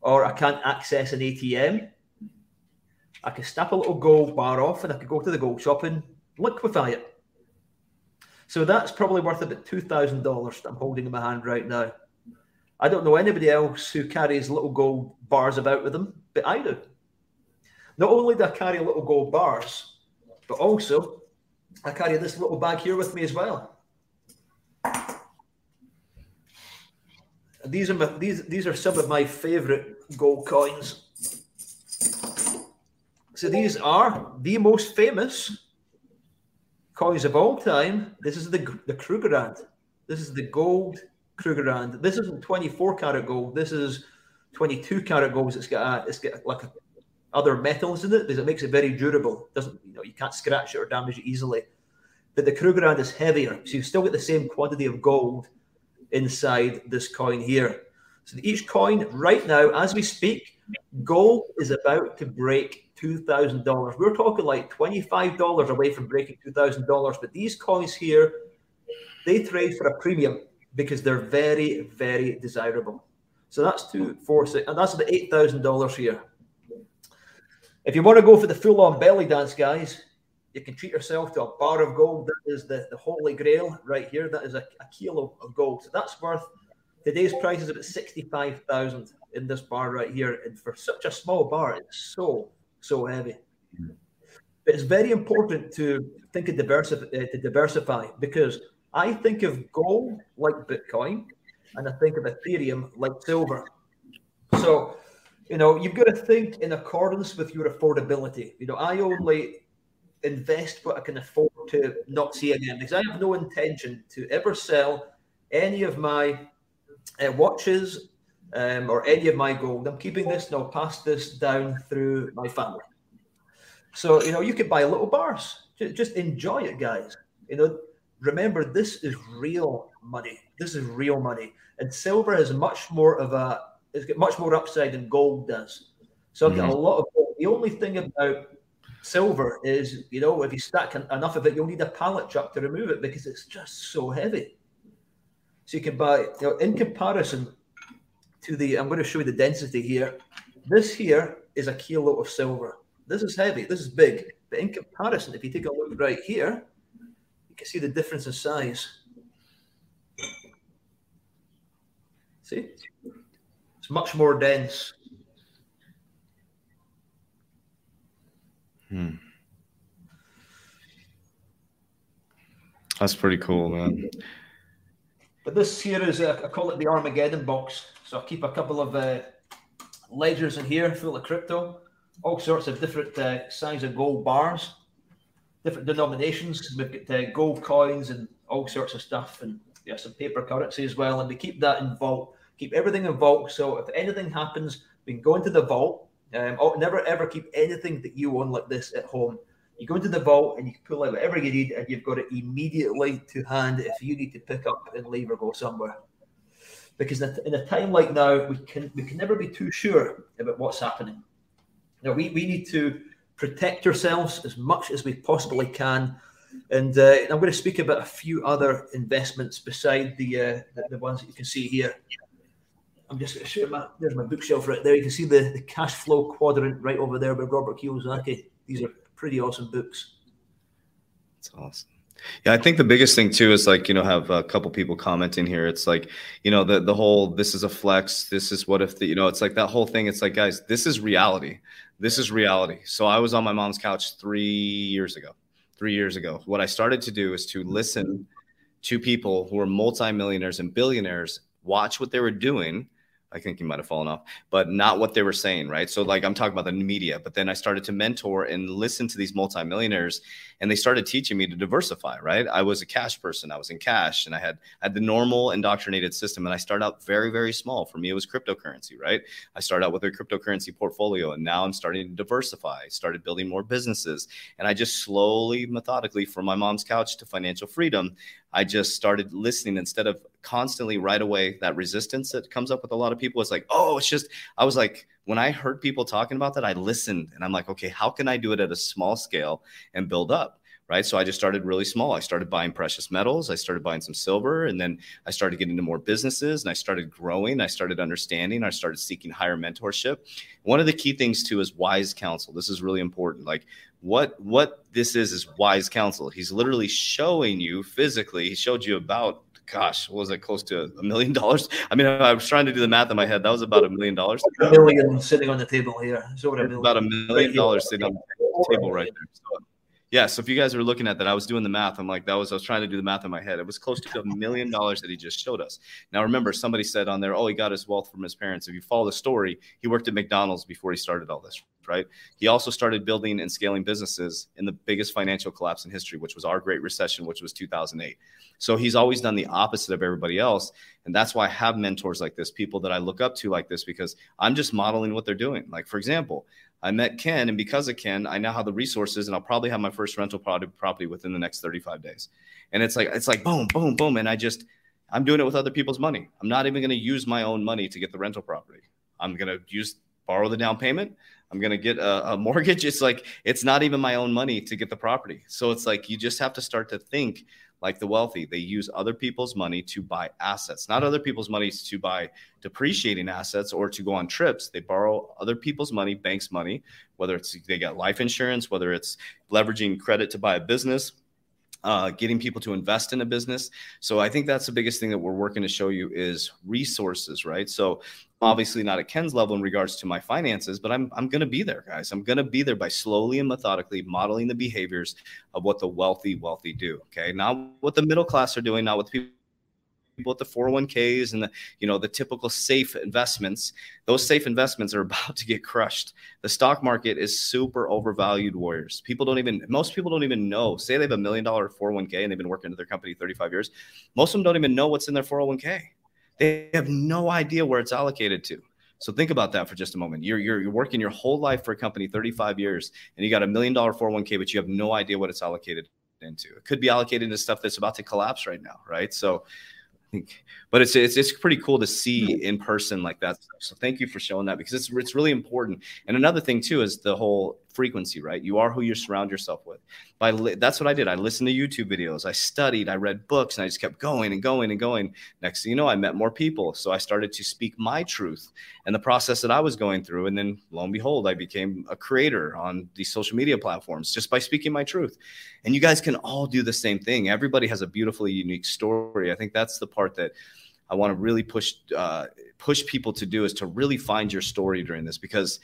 or I can't access an ATM, I can snap a little gold bar off and I could go to the gold shop and liquefy it. So that's probably worth about $2,000 that I'm holding in my hand right now. I don't know anybody else who carries little gold bars about with them, but I do. Not only do I carry little gold bars, but also I carry this little bag here with me as well. These are my, these these are some of my favorite gold coins. So these are the most famous coins of all time. This is the the Krugerrand. This is the gold Krugerrand. This isn't 24 karat gold. This is 22 karat gold. It's got a, it's got like a, other metals in it because it makes it very durable. Doesn't you know you can't scratch it or damage it easily. But the Krugerrand is heavier, so you still get the same quantity of gold inside this coin here. So each coin right now, as we speak, gold is about to break $2,000. We're talking like $25 away from breaking $2,000. But these coins here, they trade for a premium because they're very, very desirable. So that's two, four, six, and that's the $8,000 here. If you want to go for the full on belly dance, guys, you can treat yourself to a bar of gold. That is the, the holy grail right here. That is a, a kilo of gold. So that's worth today's price is about 65,000 in this bar right here. And for such a small bar, it's so, so heavy. But it's very important to think of diversify, uh, to diversify because I think of gold like Bitcoin and I think of Ethereum like silver. So, you know, you've got to think in accordance with your affordability. You know, I only invest what I can afford to not see again because I have no intention to ever sell any of my uh, watches um, or any of my gold. I'm keeping this and I'll pass this down through my family. So, you know, you could buy little bars. Just enjoy it, guys. You know, remember, this is real money. This is real money. And silver is much more of a, it's got much more upside than gold does. So I've got mm-hmm. a lot of gold. The only thing about silver is, you know, if you stack enough of it, you'll need a pallet truck to remove it because it's just so heavy. So you can buy, you know, in comparison to the, I'm going to show you the density here. This here is a kilo of silver. This is heavy, this is big. But in comparison, if you take a look right here, you can see the difference in size. See? It's much more dense. Hmm. That's pretty cool, man. But this here is, a, I call it the Armageddon box. So I keep a couple of uh, ledgers in here full of crypto, all sorts of different uh, size of gold bars, different denominations. We've got uh, gold coins and all sorts of stuff, and yeah, some paper currency as well. And we keep that in vault, keep everything in vault. So if anything happens, we can go into the vault um, oh, never ever keep anything that you own like this at home. You go into the vault and you pull out whatever you need, and you've got it immediately to hand if you need to pick up and leave or go somewhere. because in a time like now, we can we can never be too sure about what's happening. Now we, we need to protect ourselves as much as we possibly can. And uh, I'm going to speak about a few other investments beside the, uh, the, the ones that you can see here. I'm just going to show my there's my bookshelf right there. You can see the, the cash flow quadrant right over there by Robert Kiyosaki. These are pretty awesome books. It's awesome. Yeah, I think the biggest thing too is like you know have a couple people commenting here. It's like you know the the whole this is a flex. This is what if the you know it's like that whole thing. It's like guys, this is reality. This is reality. So I was on my mom's couch three years ago. Three years ago, what I started to do is to listen to people who are multimillionaires and billionaires, watch what they were doing, I think he might have fallen off, but not what they were saying, right? So, like, I'm talking about the media, but then I started to mentor and listen to these multimillionaires, and they started teaching me to diversify, right? I was a cash person, I was in cash, and I had had the normal indoctrinated system, and I started out very, very small. For me, it was cryptocurrency, right? I started out with a cryptocurrency portfolio, and now I'm starting to diversify. Started building more businesses, and I just slowly, methodically, from my mom's couch to financial freedom, I just started listening instead of constantly right away that resistance that comes up with a lot of people. It's like, oh, it's just, I was like, when I heard people talking about that, I listened and I'm like, okay, how can I do it at a small scale and build up? Right. So I just started really small. I started buying precious metals. I started buying some silver and then I started getting into more businesses and I started growing. I started understanding. I started seeking higher mentorship. One of the key things too is wise counsel. This is really important. Like what what this is is wise counsel. He's literally showing you physically. He showed you about gosh, was it close to a million dollars? I mean, I was trying to do the math in my head. That was about a million dollars. A million sitting on the table here. So what a million. About a million dollars sitting on the table right there. So, yeah. So if you guys are looking at that, I was doing the math. I'm like, that was I was trying to do the math in my head. It was close to a million dollars that he just showed us. Now remember, somebody said on there, oh, he got his wealth from his parents. If you follow the story, he worked at McDonald's before he started all this right? He also started building and scaling businesses in the biggest financial collapse in history, which was our Great Recession, which was 2008. So he's always done the opposite of everybody else. And that's why I have mentors like this, people that I look up to like this, because I'm just modeling what they're doing. Like, for example, I met Ken, and because of Ken, I now have the resources, and I'll probably have my first rental property within the next 35 days. And it's like, it's like boom, boom, boom. And I just, I'm doing it with other people's money. I'm not even going to use my own money to get the rental property. I'm going to use borrow the down payment. I'm going to get a, a, mortgage. It's like, it's not even my own money to get the property. So it's like, you just have to start to think like the wealthy. They use other people's money to buy assets, not other people's money to buy depreciating assets or to go on trips. They borrow other people's money, banks' money, whether it's they got life insurance, whether it's leveraging credit to buy a business uh, getting people to invest in a business. So I think that's the biggest thing that we're working to show you is resources, right? So obviously not at Ken's level in regards to my finances, but I'm I'm going to be there, guys. I'm going to be there by slowly and methodically modeling the behaviors of what the wealthy wealthy do. Okay, not what the middle class are doing, not what the people people with the 401ks and the you know the typical safe investments those safe investments are about to get crushed the stock market is super overvalued warriors people don't even most people don't even know say they have a million dollar 401k and they've been working at their company 35 years most of them don't even know what's in their 401k they have no idea where it's allocated to so think about that for just a moment. You're, you're, you're working your whole life for a company, 35 years, and you got a million dollar 401k, but you have no idea what it's allocated into. It could be allocated into stuff that's about to collapse right now, right? So but it's, it's it's pretty cool to see in person like that. So thank you for showing that because it's it's really important. And another thing too is the whole frequency, right? You are who you surround yourself with. By that's what I did. I listened to YouTube videos, I studied, I read books, and I just kept going and going and going. Next thing you know, I met more people, so I started to speak my truth and the process that I was going through. And then lo and behold, I became a creator on these social media platforms just by speaking my truth. And you guys can all do the same thing. Everybody has a beautifully unique story. I think that's the part that I want to really push uh, push people to do is to really find your story during this because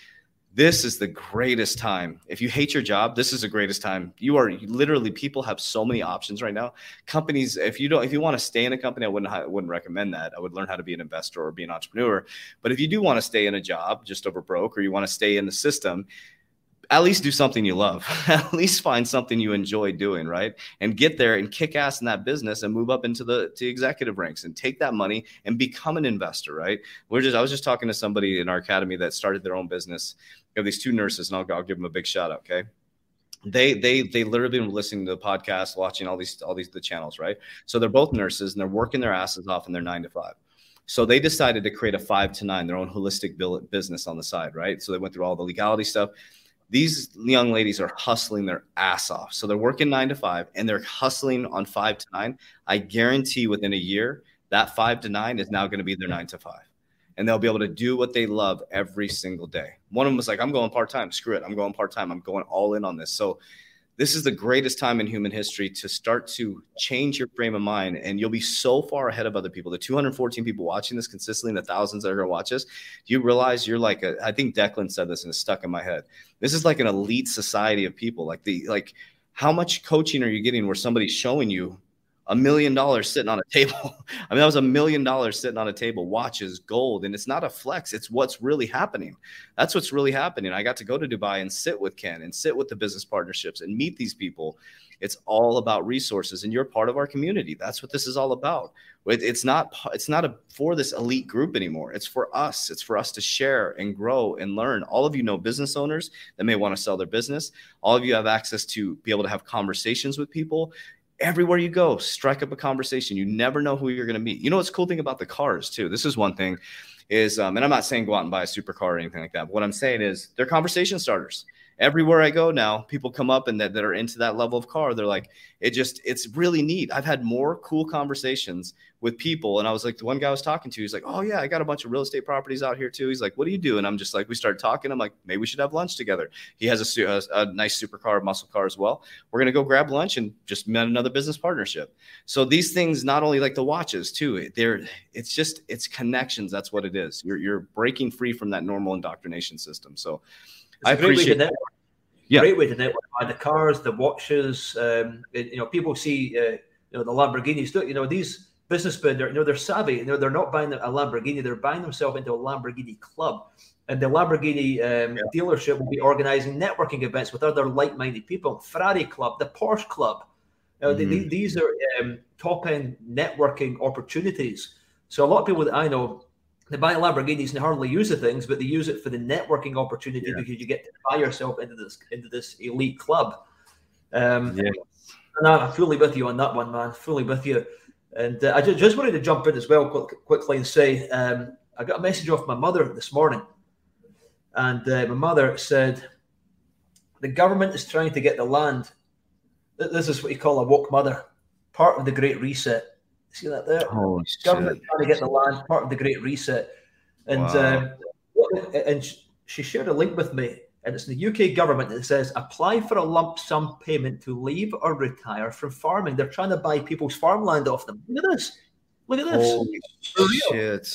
this is the greatest time. If you hate your job, this is the greatest time. You are literally people have so many options right now. Companies, if you don't, if you want to stay in a company, I wouldn't, I wouldn't recommend that. I would learn how to be an investor or be an entrepreneur. But if you do want to stay in a job just over broke, or you want to stay in the system, at least do something you love. at least find something you enjoy doing, right? And get there and kick ass in that business and move up into the to executive ranks and take that money and become an investor, right? We're just I was just talking to somebody in our academy that started their own business. We have these two nurses, and I'll, I'll give them a big shout out. Okay, they they they literally been listening to the podcast, watching all these all these the channels, right? So they're both nurses and they're working their asses off in their nine to five. So they decided to create a five to nine, their own holistic business on the side, right? So they went through all the legality stuff. These young ladies are hustling their ass off. So they're working nine to five and they're hustling on five to nine. I guarantee within a year, that five to nine is now going to be their nine to five. And they'll be able to do what they love every single day. One of them was like, I'm going part time. Screw it. I'm going part time. I'm going all in on this. So this is the greatest time in human history to start to change your frame of mind and you'll be so far ahead of other people the 214 people watching this consistently and the thousands that are going to watch this do you realize you're like a, I think declan said this and it's stuck in my head this is like an elite society of people like the like how much coaching are you getting where somebody's showing you a million dollars sitting on a table. I mean, that was a million dollars sitting on a table, watches, gold. And it's not a flex, it's what's really happening. That's what's really happening. I got to go to Dubai and sit with Ken and sit with the business partnerships and meet these people. It's all about resources, and you're part of our community. That's what this is all about. It's not it's not a, for this elite group anymore. It's for us. It's for us to share and grow and learn. All of you know business owners that may want to sell their business. All of you have access to be able to have conversations with people everywhere you go, strike up a conversation. You never know who you're going to meet. You know what's cool thing about the cars too. This is one thing is, um, and I'm not saying go out and buy a supercar or anything like that. But what I'm saying is they're conversation starters everywhere I go now, people come up and that, that are into that level of car. They're like, it just, it's really neat. I've had more cool conversations with people. And I was like, the one guy I was talking to, he's like, oh, yeah, I got a bunch of real estate properties out here too. He's like, what do you do? And I'm just like, we started talking. I'm like, maybe we should have lunch together. He has a, a, a nice supercar, muscle car as well. We're going to go grab lunch and just met another business partnership. So these things, not only like the watches too, they're, it's just, it's connections. That's what it is. You're, you're breaking free from that normal indoctrination system. So, I appreciate that. Yeah. Great way to network. Buy the cars, the watches. Um, it, you know, people see uh, you know the Lamborghinis. You know these businessmen. They're you know they're savvy. You know they're not buying a Lamborghini. They're buying themselves into a Lamborghini club. And the Lamborghini um, yeah. dealership will be organizing networking events with other like-minded people. Ferrari Club, the Porsche Club. Uh, mm-hmm. the, these are um, top-end networking opportunities. So a lot of people that I know they buy Lamborghinis and they hardly use the things, but they use it for the networking opportunity yeah. because you get to buy yourself into this into this elite club. Um, yeah. And I'm fully with you on that one, man. Fully with you. And uh, I just, just wanted to jump in as well quick, quickly and say um, I got a message off my mother this morning, and uh, my mother said the government is trying to get the land. This is what you call a woke mother, part of the Great Reset See that there? Oh, Government shit. trying to get the land, part of the Great Reset. And wow. um, and she shared a link with me, and it's the UK government that says apply for a lump sum payment to leave or retire from farming. They're trying to buy people's farmland off them. Look at this. Look at this. Holy shit.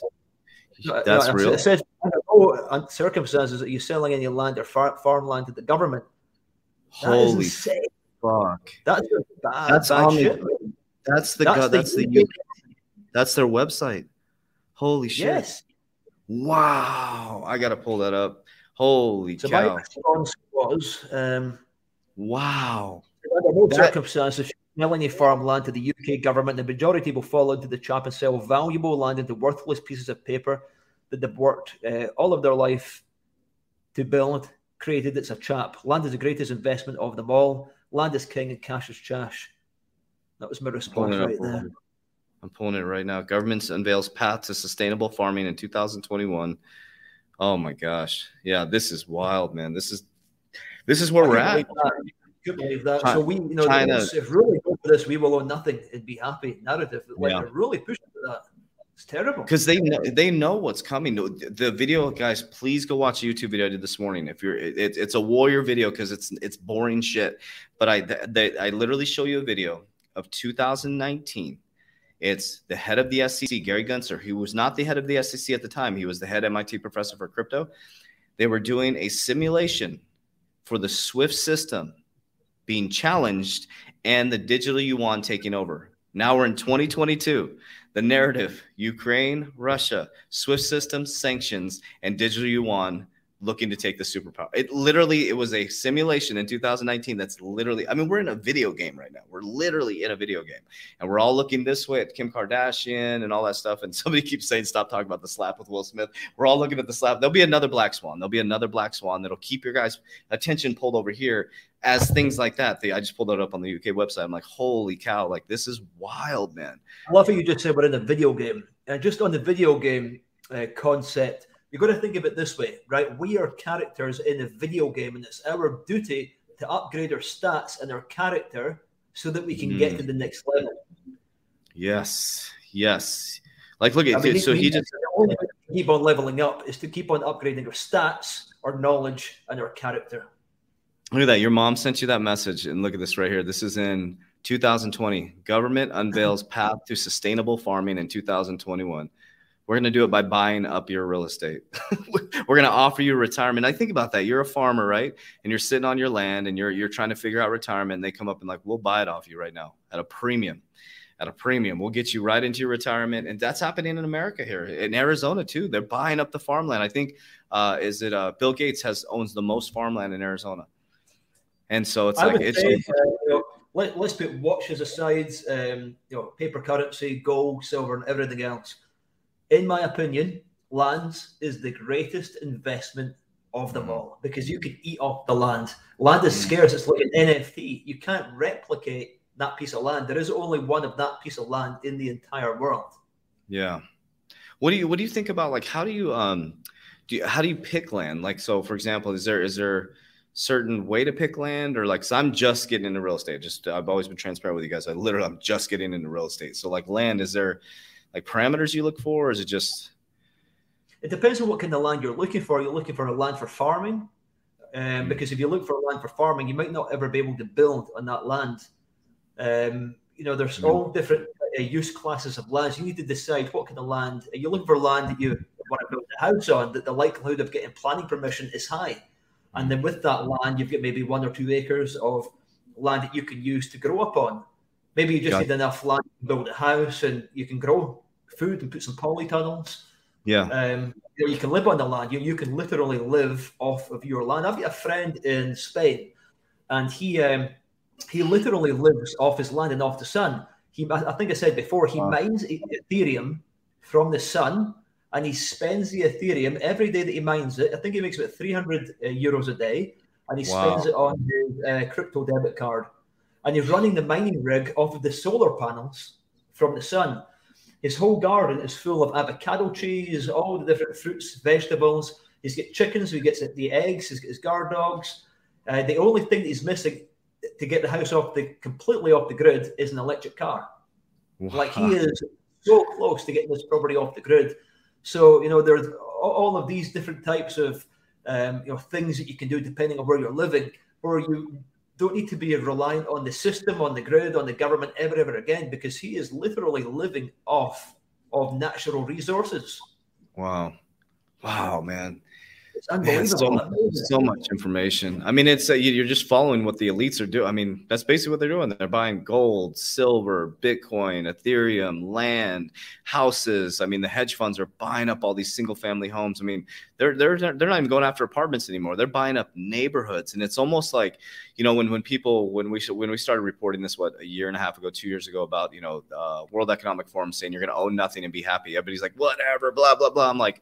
That's no, real. It says, oh, circumstances that you're selling any land or far, farmland to the government. That Holy fuck. That's bad, That's bad shit. That's the that's, the, that's the that's their website. Holy shit! Yes. Wow, I gotta pull that up. Holy so cow! My response was, um, "Wow." Under no circumstances, selling a farmland to the UK government, the majority will fall into the trap and sell valuable land into worthless pieces of paper that they've worked uh, all of their life to build, created. It's a trap. Land is the greatest investment of them all. Land is king and cash is trash. That was my response right there. I'm pulling it right now. Government unveils path to sustainable farming in 2021. Oh my gosh. Yeah, this is wild, man. This is this is where we're at. Could believe that. China, so we, you know, China, if really go for this, we will own nothing and be happy. Narrative, like yeah. really pushing for that. It's terrible because they know they know what's coming. The video, guys, please go watch a YouTube video I did this morning. If you're, it, it's a warrior video because it's it's boring shit. But I they, I literally show you a video of 2019. It's the head of the SEC, Gary Gensler, who was not the head of the SEC at the time. He was the head MIT professor for crypto. They were doing a simulation for the SWIFT system being challenged and the digital yuan taking over. Now we're in 2022. The narrative Ukraine, Russia, SWIFT system, sanctions, and digital yuan looking to take the superpower. It literally it was a simulation in 2019 that's literally I mean we're in a video game right now. We're literally in a video game. And we're all looking this way at Kim Kardashian and all that stuff and somebody keeps saying stop talking about the slap with Will Smith. We're all looking at the slap. There'll be another black swan. There'll be another black swan that'll keep your guys attention pulled over here as things like that. I just pulled that up on the UK website. I'm like, holy cow, like this is wild, man. I love what you just said we're in a video game And just on the video game uh, concept, you've got to think of it this way, right? We are characters in a video game, and it's our duty to upgrade our stats and our character so that we can mm. get to the next level. Yes, yes. Like, look at I mean, so he, he just keep on leveling up is to keep on upgrading our stats, our knowledge, and our character. Look at that. Your mom sent you that message, and look at this right here. This is in 2020. Government unveils path to sustainable farming in 2021. We're going to do it by buying up your real estate. We're going to offer you retirement. I think about that. You're a farmer, right? And you're sitting on your land and you're you're trying to figure out retirement. And they come up and like, we'll buy it off you right now at a premium. At a premium. We'll get you right into your retirement. And that's happening in America here. In Arizona too. They're buying up the farmland. I think uh, is it uh, Bill Gates has owns the most farmland in Arizona. And so it's I like it's say, uh, you know, let, us put watches aside, um, you know, paper currency, gold, silver, and everything else in my opinion, lands is the greatest investment of them mm. all because you can eat off the land. Land is mm. scarce. It's like an NFT. You can't replicate that piece of land. There is only one of that piece of land in the entire world. Yeah. What do you What do you think about like how do you um do you, how do you pick land? Like so, for example, is there is there certain way to pick land or like so I'm just getting into real estate. Just I've always been transparent with you guys. I literally I'm just getting into real estate. So like land, is there like parameters you look for, or is it just? It depends on what kind of land you're looking for. You're looking for a land for farming, um, mm because if you look for land for farming, you might not ever be able to build on that land. Um, you know, there's mm all different uh, use classes of lands. You need to decide what kind of land. Are you looking for land that you want to build a house on, that the likelihood of getting planning permission is high. And then with that land, you've got maybe one or two acres of land that you can use to grow up on. Maybe you just Got need enough land to build a house and you can grow food and put some polytunnels. Yeah. Um, you, know, you can live on the land. You, you can literally live off of your land. I've got a friend in Spain and he um, he literally lives off his land and off the sun. He, I think I said before, he wow. mines Ethereum from the sun and he spends the Ethereum every day that he mines it. I think he makes about 300 uh, euros a day and he wow. spends it on his uh, crypto debit card and he's running the mining rig off of the solar panels from the sun. His whole garden is full of avocado trees, all the different fruits, vegetables. He's got chickens, so he gets the eggs. He's got his guard dogs. Uh, the only thing that he's missing to get the house off the completely off the grid is an electric car. Wow. Like he is so close to getting this property off the grid. So you know, there's all of these different types of um, you know things that you can do depending on where you're living, where you don't need to be reliant on the system, on the grid, on the government ever, ever again, because he is literally living off of natural resources. Wow. Wow, man. It's unbelievable. Man, so, so, much information. I mean, it's uh, you're just following what the elites are doing. I mean, that's basically what they're doing. They're buying gold, silver, Bitcoin, Ethereum, land, houses. I mean, the hedge funds are buying up all these single family homes. I mean, they're they're they're not even going after apartments anymore. They're buying up neighborhoods, and it's almost like you know when when people when we when we started reporting this what a year and a half ago, two years ago about you know uh, World Economic Forum saying you're going to own nothing and be happy. Everybody's like whatever, blah blah blah. I'm like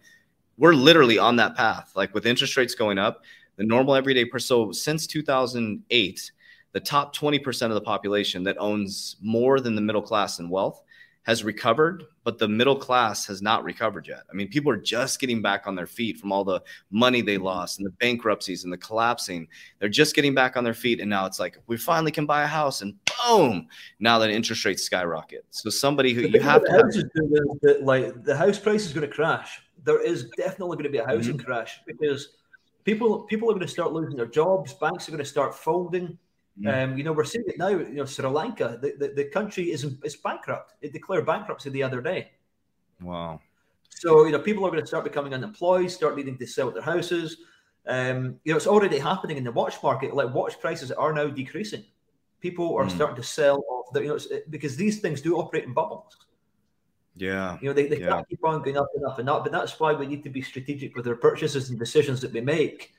we're literally on that path. Like with interest rates going up, the normal everyday person. So since 2008, the top 20% of the population that owns more than the middle class in wealth has recovered, but the middle class has not recovered yet. I mean, people are just getting back on their feet from all the money they lost and the bankruptcies and the collapsing. They're just getting back on their feet. And now it's like, we finally can buy a house and boom, now that interest rates skyrocket. So somebody who you have to have- like the house price is going to crash there is definitely going to be a housing mm-hmm. crash because people people are going to start losing their jobs. Banks are going to start folding. Um, you know, we're seeing it now. You know, Sri Lanka, the, the, the country is is bankrupt. It declared bankruptcy the other day. Wow. So you know, people are going to start becoming unemployed, start needing to sell their houses. Um, you know, it's already happening in the watch market. Like watch prices are now decreasing. People are mm. starting to sell off. The, you know, because these things do operate in bubbles. Yeah. You know, they, they yeah. can't keep on going up and up and up. But that's why we need to be strategic with our purchases and decisions that we make.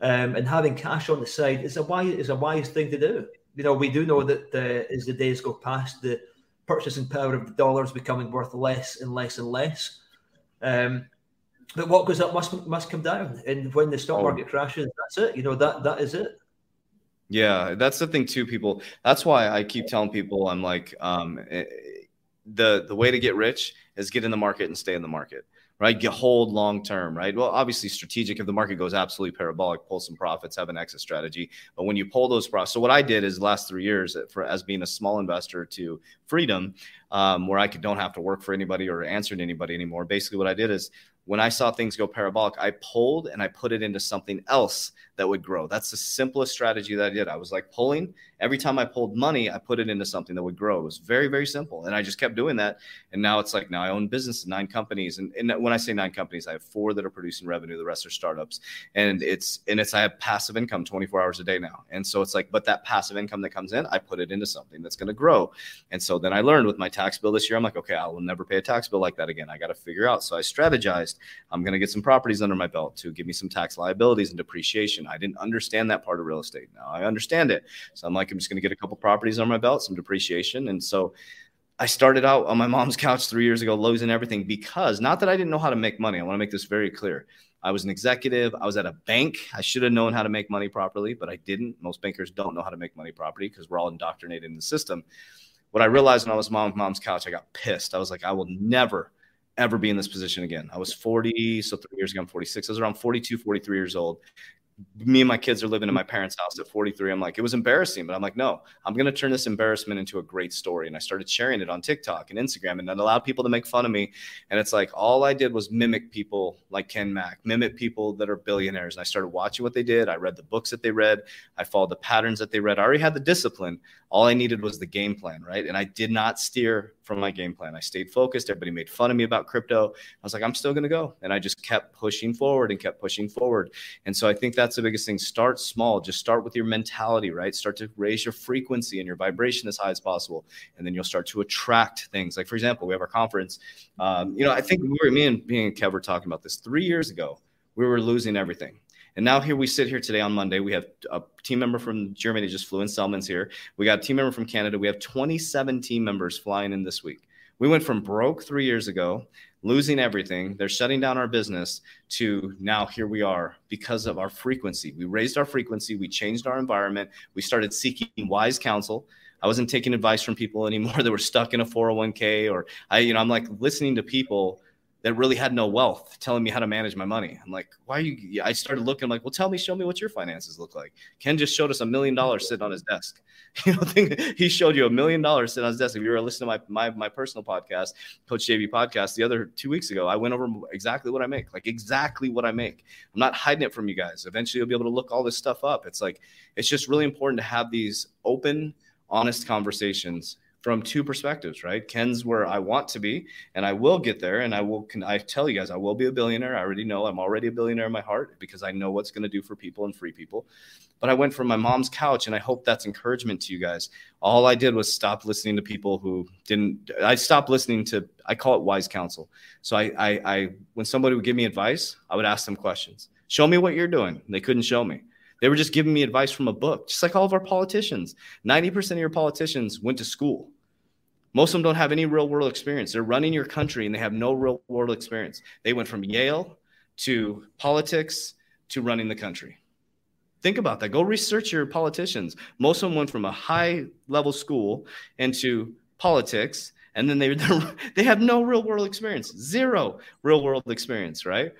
Um, and having cash on the side is a wise is a wise thing to do. You know, we do know that uh, as the days go past, the purchasing power of the dollar is becoming worth less and less and less. Um, but what goes up must must come down, and when the stock oh. market crashes, that's it. You know that that is it. Yeah, that's the thing too. People. That's why I keep telling people I'm like, um, the the way to get rich is get in the market and stay in the market right? Get hold long term, right? Well, obviously strategic. If the market goes absolutely parabolic, pull some profits, have an exit strategy. But when you pull those profits, so what I did is last three years for as being a small investor to freedom, um, where I could don't have to work for anybody or answer to anybody anymore. Basically, what I did is when I saw things go parabolic, I pulled and I put it into something else that would grow. That's the simplest strategy that I did. I was like pulling every time I pulled money, I put it into something that would grow. It was very, very simple. And I just kept doing that. And now it's like now I own business, nine companies. And, and when I say nine companies, I have four that are producing revenue, the rest are startups. And it's and it's I have passive income 24 hours a day now. And so it's like, but that passive income that comes in, I put it into something that's going to grow. And so then I learned with my tax bill this year, I'm like, okay, I will never pay a tax bill like that again. I got to figure out. So I strategized, I'm going to get some properties under my belt to give me some tax liabilities and depreciation. I didn't understand that part of real estate. Now I understand it. So I'm like, I'm just going to get a couple properties on my belt, some depreciation. And so I started out on my mom's couch three years ago, losing everything because not that I didn't know how to make money. I want to make this very clear. I was an executive. I was at a bank. I should have known how to make money properly, but I didn't. Most bankers don't know how to make money properly because we're all indoctrinated in the system. What I realized when I was mom mom's couch, I got pissed. I was like, I will never, ever be in this position again. I was 40, so three years ago, I'm 46. I was around 42, 43 years old me and my kids are living in my parents' house at 43. I'm like, it was embarrassing, but I'm like, no, I'm going to turn this embarrassment into a great story. And I started sharing it on TikTok and Instagram, and that allowed people to make fun of me. And it's like, all I did was mimic people like Ken Mack, mimic people that are billionaires. And I started watching what they did. I read the books that they read. I followed the patterns that they read. I already had the discipline. All I needed was the game plan, right? And I did not steer from my game plan. I stayed focused. Everybody made fun of me about crypto. I was like, I'm still going to go. And I just kept pushing forward and kept pushing forward. And so I think that's the biggest thing. Start small. Just start with your mentality, right? Start to raise your frequency and your vibration as high as possible. And then you'll start to attract things. Like, for example, we have our conference. Um, you know, I think we were, me and, me and Kev were talking about this three years ago. We were losing everything. And now here we sit here today on Monday. We have a team member from Germany just flew in. Selman's here. We got a team member from Canada. We have 27 team members flying in this week. We went from broke three years ago, losing everything. They're shutting down our business to now here we are because of our frequency. We raised our frequency. We changed our environment. We started seeking wise counsel. I wasn't taking advice from people anymore that were stuck in a 401k or I, you know, I'm like listening to people that really had no wealth telling me how to manage my money. I'm like, why are you? I started looking I'm like, well, tell me, show me what your finances look like. Ken just showed us a million dollars sitting on his desk. You know, he showed you a million dollars sitting on his desk. If you were listening to my, my, my personal podcast, Coach JB podcast, the other two weeks ago, I went over exactly what I make, like exactly what I make. I'm not hiding it from you guys. Eventually you'll be able to look all this stuff up. It's like, it's just really important to have these open, honest conversations from two perspectives, right? Ken's where I want to be, and I will get there. And I will, can I tell you guys, I will be a billionaire. I already know I'm already a billionaire in my heart because I know what's going to do for people and free people. But I went from my mom's couch, and I hope that's encouragement to you guys. All I did was stop listening to people who didn't. I stopped listening to. I call it wise counsel. So I, I, I when somebody would give me advice, I would ask them questions. Show me what you're doing. They couldn't show me. They were just giving me advice from a book, just like all of our politicians. 90% of your politicians went to school. Most of them don't have any real world experience. They're running your country and they have no real world experience. They went from Yale to politics to running the country. Think about that. Go research your politicians. Most of them went from a high level school into politics and then they they have no real world experience. Zero real world experience, right?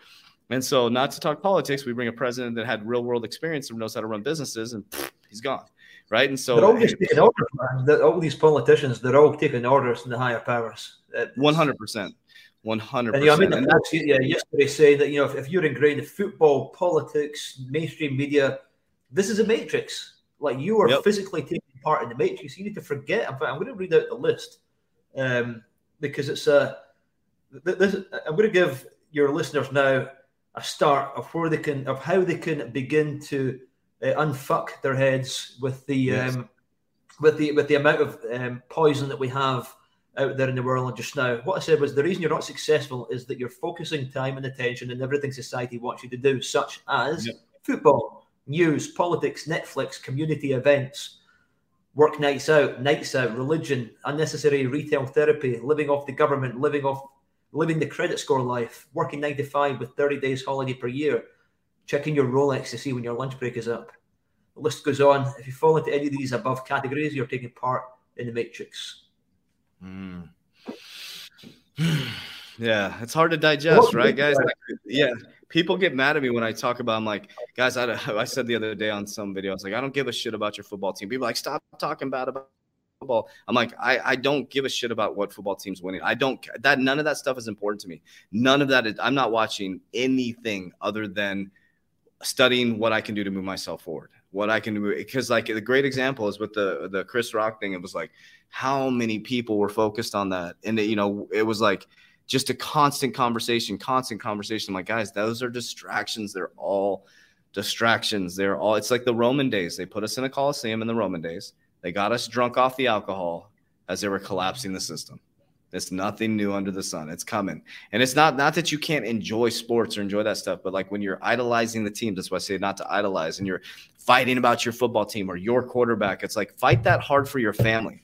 And so not to talk politics, we bring a president that had real world experience and knows how to run businesses and pff, he's gone right? And so they're all just taking orders, man. all these politicians, they're all taking orders from the higher powers. One hundred percent. One hundred percent. I mean, that's, yeah, yesterday saying that you know if, if you're ingrained in football, politics, mainstream media, this is a matrix. Like you are yep. physically taking part in the matrix. You need to forget. In fact, I'm going to read out the list um, because it's a. This, I'm going to give your listeners now a start of where they can of how they can begin to uh, unfuck their heads with the yes. um, with the with the amount of um, poison that we have out there in the world just now. What I said was the reason you're not successful is that you're focusing time and attention on everything society wants you to do, such as yep. football, news, politics, Netflix, community events, work nights out, nights out, religion, unnecessary retail therapy, living off the government, living off living the credit score life, working nine to five with 30 days holiday per year, checking your Rolex to see when your lunch break is up. The list goes on. If you fall into any of these above categories, you're taking part in the matrix. Mm. yeah, it's hard to digest, right, guys? yeah, people get mad at me when I talk about. I'm like, guys, I, I said the other day on some video, I was like, I don't give a shit about your football team. People like, stop talking bad about football. I'm like, I, I don't give a shit about what football team's winning. I don't that none of that stuff is important to me. None of that is, I'm not watching anything other than studying what I can do to move myself forward. What I can do because like the great example is with the the Chris Rock thing. It was like how many people were focused on that, and it, you know it was like just a constant conversation, constant conversation. I'm like, guys, those are distractions. They're all distractions. They're all. It's like the Roman days. They put us in a coliseum in the Roman days. They got us drunk off the alcohol as they were collapsing the system. It's nothing new under the sun. It's coming. And it's not not that you can't enjoy sports or enjoy that stuff, but like when you're idolizing the team, that's why I say not to idolize, and you're fighting about your football team or your quarterback. It's like fight that hard for your family.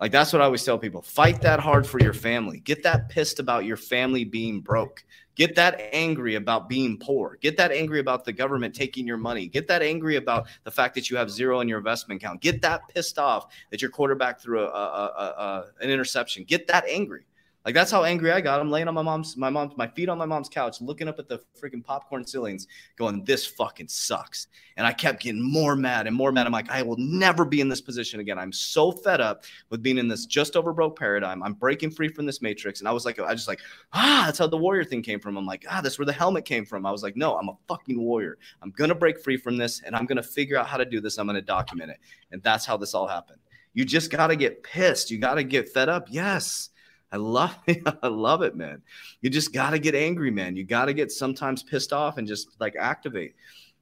Like that's what I always tell people. Fight that hard for your family. Get that pissed about your family being broke. Get that angry about being poor. Get that angry about the government taking your money. Get that angry about the fact that you have zero in your investment account. Get that pissed off that your quarterback threw a, a, a, an interception. Get that angry. Like that's how angry I got. I'm laying on my mom's my mom's my feet on my mom's couch, looking up at the freaking popcorn ceilings, going, "This fucking sucks." And I kept getting more mad and more mad. I'm like, I will never be in this position again. I'm so fed up with being in this just over broke paradigm. I'm breaking free from this matrix. And I was like, I just like, ah, that's how the warrior thing came from. I'm like, ah, that's where the helmet came from. I was like, no, I'm a fucking warrior. I'm gonna break free from this, and I'm gonna figure out how to do this. I'm gonna document it, and that's how this all happened. You just gotta get pissed. You gotta get fed up. Yes I love it. I love it, man. You just got to get angry, man. You got to get sometimes pissed off and just like activate.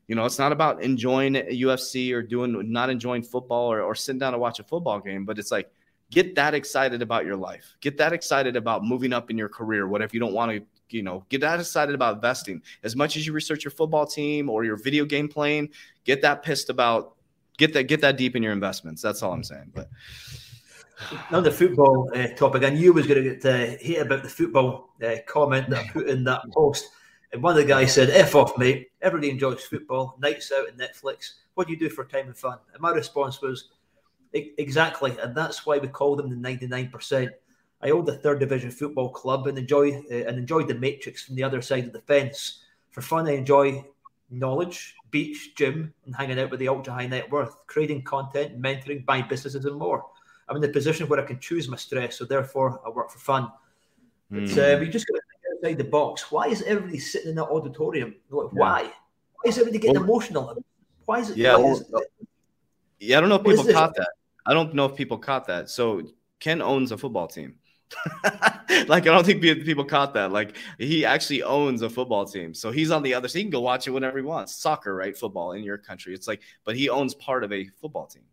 You know, it's not about enjoying UFC or doing not enjoying football or, or sitting down to watch a football game, but it's like get that excited about your life. Get that excited about moving up in your career. What if you don't want to, you know, get that excited about investing. As much as you research your football team or your video game playing, get that pissed about get that get that deep in your investments. That's all I'm saying. But on the football uh, topic, I knew I was going to get uh, hate about the football uh, comment that I put in that post. And one of the guys said, F off, mate. Everybody enjoys football, nights out and Netflix. What do you do for time and fun? And my response was, exactly. And that's why we call them the 99%. I owned a third division football club and enjoy uh, and enjoyed the matrix from the other side of the fence. For fun, I enjoy knowledge, beach, gym, and hanging out with the ultra high net worth, creating content, mentoring, buying businesses, and more. I'm in the position where I can choose my stress, so therefore I work for fun. Mm. But uh, we just got to think outside the box. Why is everybody sitting in that auditorium? Like, yeah. Why? Why is everybody getting well, emotional? Why is it? Yeah, well, is, yeah. I don't know if people caught that. I don't know if people caught that. So Ken owns a football team. like I don't think people caught that. Like he actually owns a football team, so he's on the other. So he can go watch it whenever he wants. Soccer, right? Football in your country, it's like, but he owns part of a football team.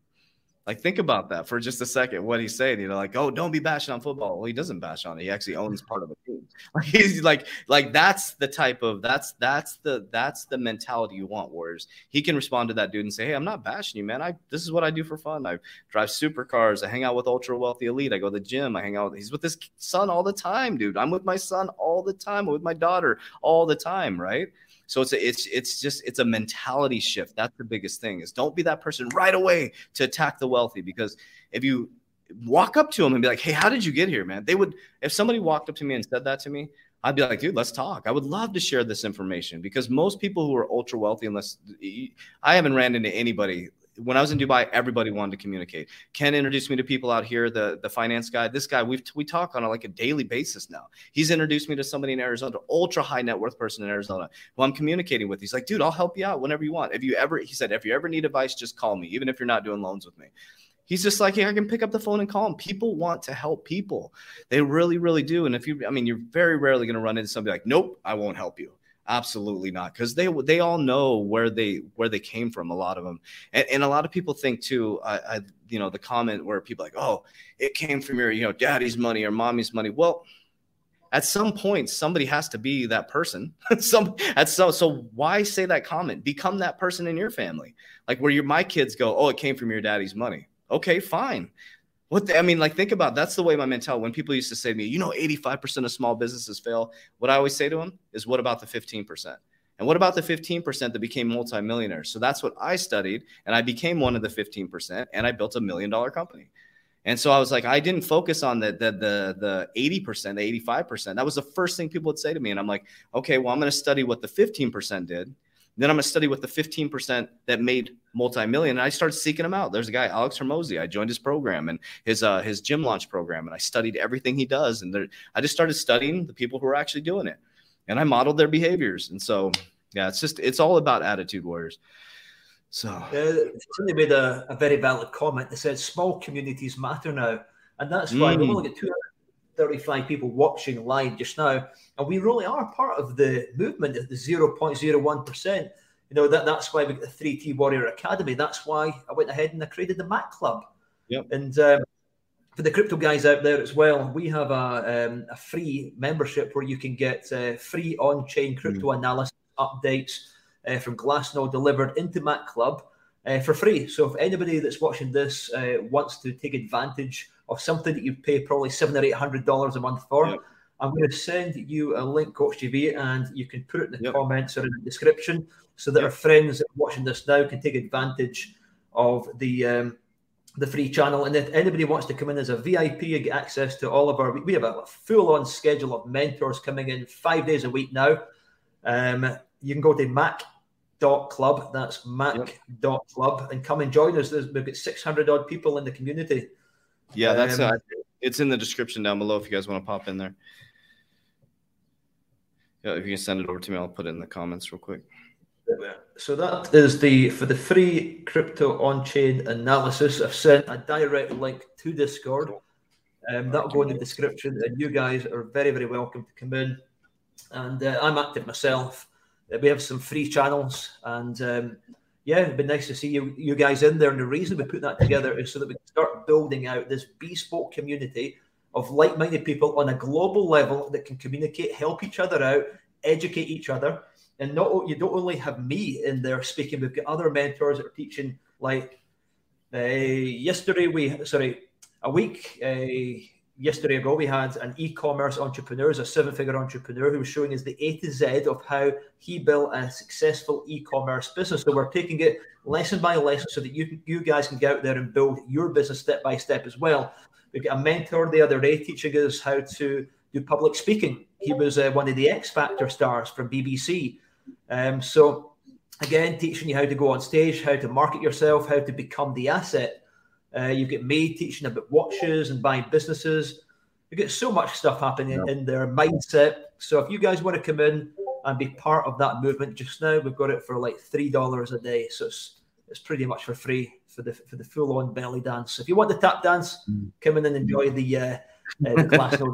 Like, think about that for just a second. What he's saying, you know, like, oh, don't be bashing on football. Well, he doesn't bash on it. He actually mm-hmm. owns part of a team. Like, he's like, like that's the type of that's that's the that's the mentality you want, Warriors. He can respond to that dude and say, hey, I'm not bashing you, man. I this is what I do for fun. I drive supercars. I hang out with ultra wealthy elite. I go to the gym. I hang out. With, he's with his son all the time, dude. I'm with my son all the time. I'm with my daughter all the time, right? So it's a, it's it's just it's a mentality shift. That's the biggest thing is don't be that person right away to attack the wealthy because if you walk up to them and be like, "Hey, how did you get here, man?" They would if somebody walked up to me and said that to me, I'd be like, dude, let's talk. I would love to share this information because most people who are ultra wealthy, unless I haven't ran into anybody when I was in Dubai, everybody wanted to communicate. Ken introduced me to people out here, the, the finance guy. This guy, we we talk on a, like a daily basis now. He's introduced me to somebody in Arizona, ultra high net worth person in Arizona who I'm communicating with. He's like, dude, I'll help you out whenever you want. If you ever, he said, if you ever need advice, just call me, even if you're not doing loans with me. He's just like, hey, I can pick up the phone and call him. People want to help people. They really, really do. And if you, I mean, you're very rarely going to run into somebody like, nope, I won't help you absolutely not because they they all know where they where they came from a lot of them and, and a lot of people think too I, I you know the comment where people like oh it came from your you know daddy's money or mommy's money. Well at some point somebody has to be that person. Some at so so why say that comment? Become that person in your family. Like where your my kids go oh it came from your daddy's money. Okay fine what the, I mean, like, think about that's the way my mentality. When people used to say to me, you know, 85% of small businesses fail, what I always say to them is, what about the 15%? And what about the 15% that became multimillionaires? So that's what I studied, and I became one of the 15%, and I built a million dollar company. And so I was like, I didn't focus on the the the the eighty percent, the eighty five percent. That was the first thing people would say to me, and I'm like, okay, well, I'm going to study what the fifteen percent did. Then I'm going to study with the 15% that made multi-million. And I started seeking them out. There's a guy, Alex Hormozi. I joined his program and his uh, his gym launch program, and I studied everything he does. And there, I just started studying the people who are actually doing it, and I modeled their behaviors. And so, yeah, it's just it's all about attitude, warriors. So uh, somebody made a, a, very valid comment. They said small communities matter now, and that's why mm. we only get 235 people watching live just now, and we really are part of the movement of the 0.01 percent. You know that that's why we got the Three T Warrior Academy. That's why I went ahead and I created the Mac Club. Yep. And um, for the crypto guys out there as well, we have a, um, a free membership where you can get uh, free on-chain crypto mm. analysis updates uh, from Glassnode delivered into Mac Club uh, for free. So if anybody that's watching this uh, wants to take advantage of something that you pay probably seven or eight hundred dollars a month for, yep. I'm going to send you a link, Coach JB, and you can put it in the yep. comments or in the description so that yep. our friends watching this now can take advantage of the um, the free channel. And if anybody wants to come in as a VIP and get access to all of our, we have a full on schedule of mentors coming in five days a week now. Um, you can go to Mac dot club that's mac yep. dot club and come and join us There's, we've got 600 odd people in the community yeah that's um, uh, it's in the description down below if you guys want to pop in there. Yeah if you can send it over to me i'll put it in the comments real quick. So that is the for the free crypto on-chain analysis i've sent a direct link to discord. Um, that'll go in the description and you guys are very very welcome to come in. And uh, i'm active myself. We have some free channels, and um, yeah, it'd be nice to see you you guys in there. And the reason we put that together is so that we start building out this bespoke community of like-minded people on a global level that can communicate, help each other out, educate each other, and not you don't only have me in there speaking. We've got other mentors that are teaching. Like uh, yesterday, we sorry, a week. Uh, yesterday ago, we had an e-commerce entrepreneur, a seven-figure entrepreneur, who was showing us the A to Z of how he built a successful e-commerce business. So we're taking it lesson by lesson, so that you you guys can get out there and build your business step by step as well. We've got a mentor the other day teaching us how to do public speaking. He was uh, one of the X Factor stars from BBC. Um, so again, teaching you how to go on stage, how to market yourself, how to become the asset uh, you've got May teaching about watches and buying businesses. You get so much stuff happening yeah. in their mindset. So if you guys want to come in and be part of that movement just now, we've got it for like three dollars a day. So it's it's pretty much for free for the for the full on belly dance. So if you want the tap dance, mm. come in and enjoy the uh, uh the class no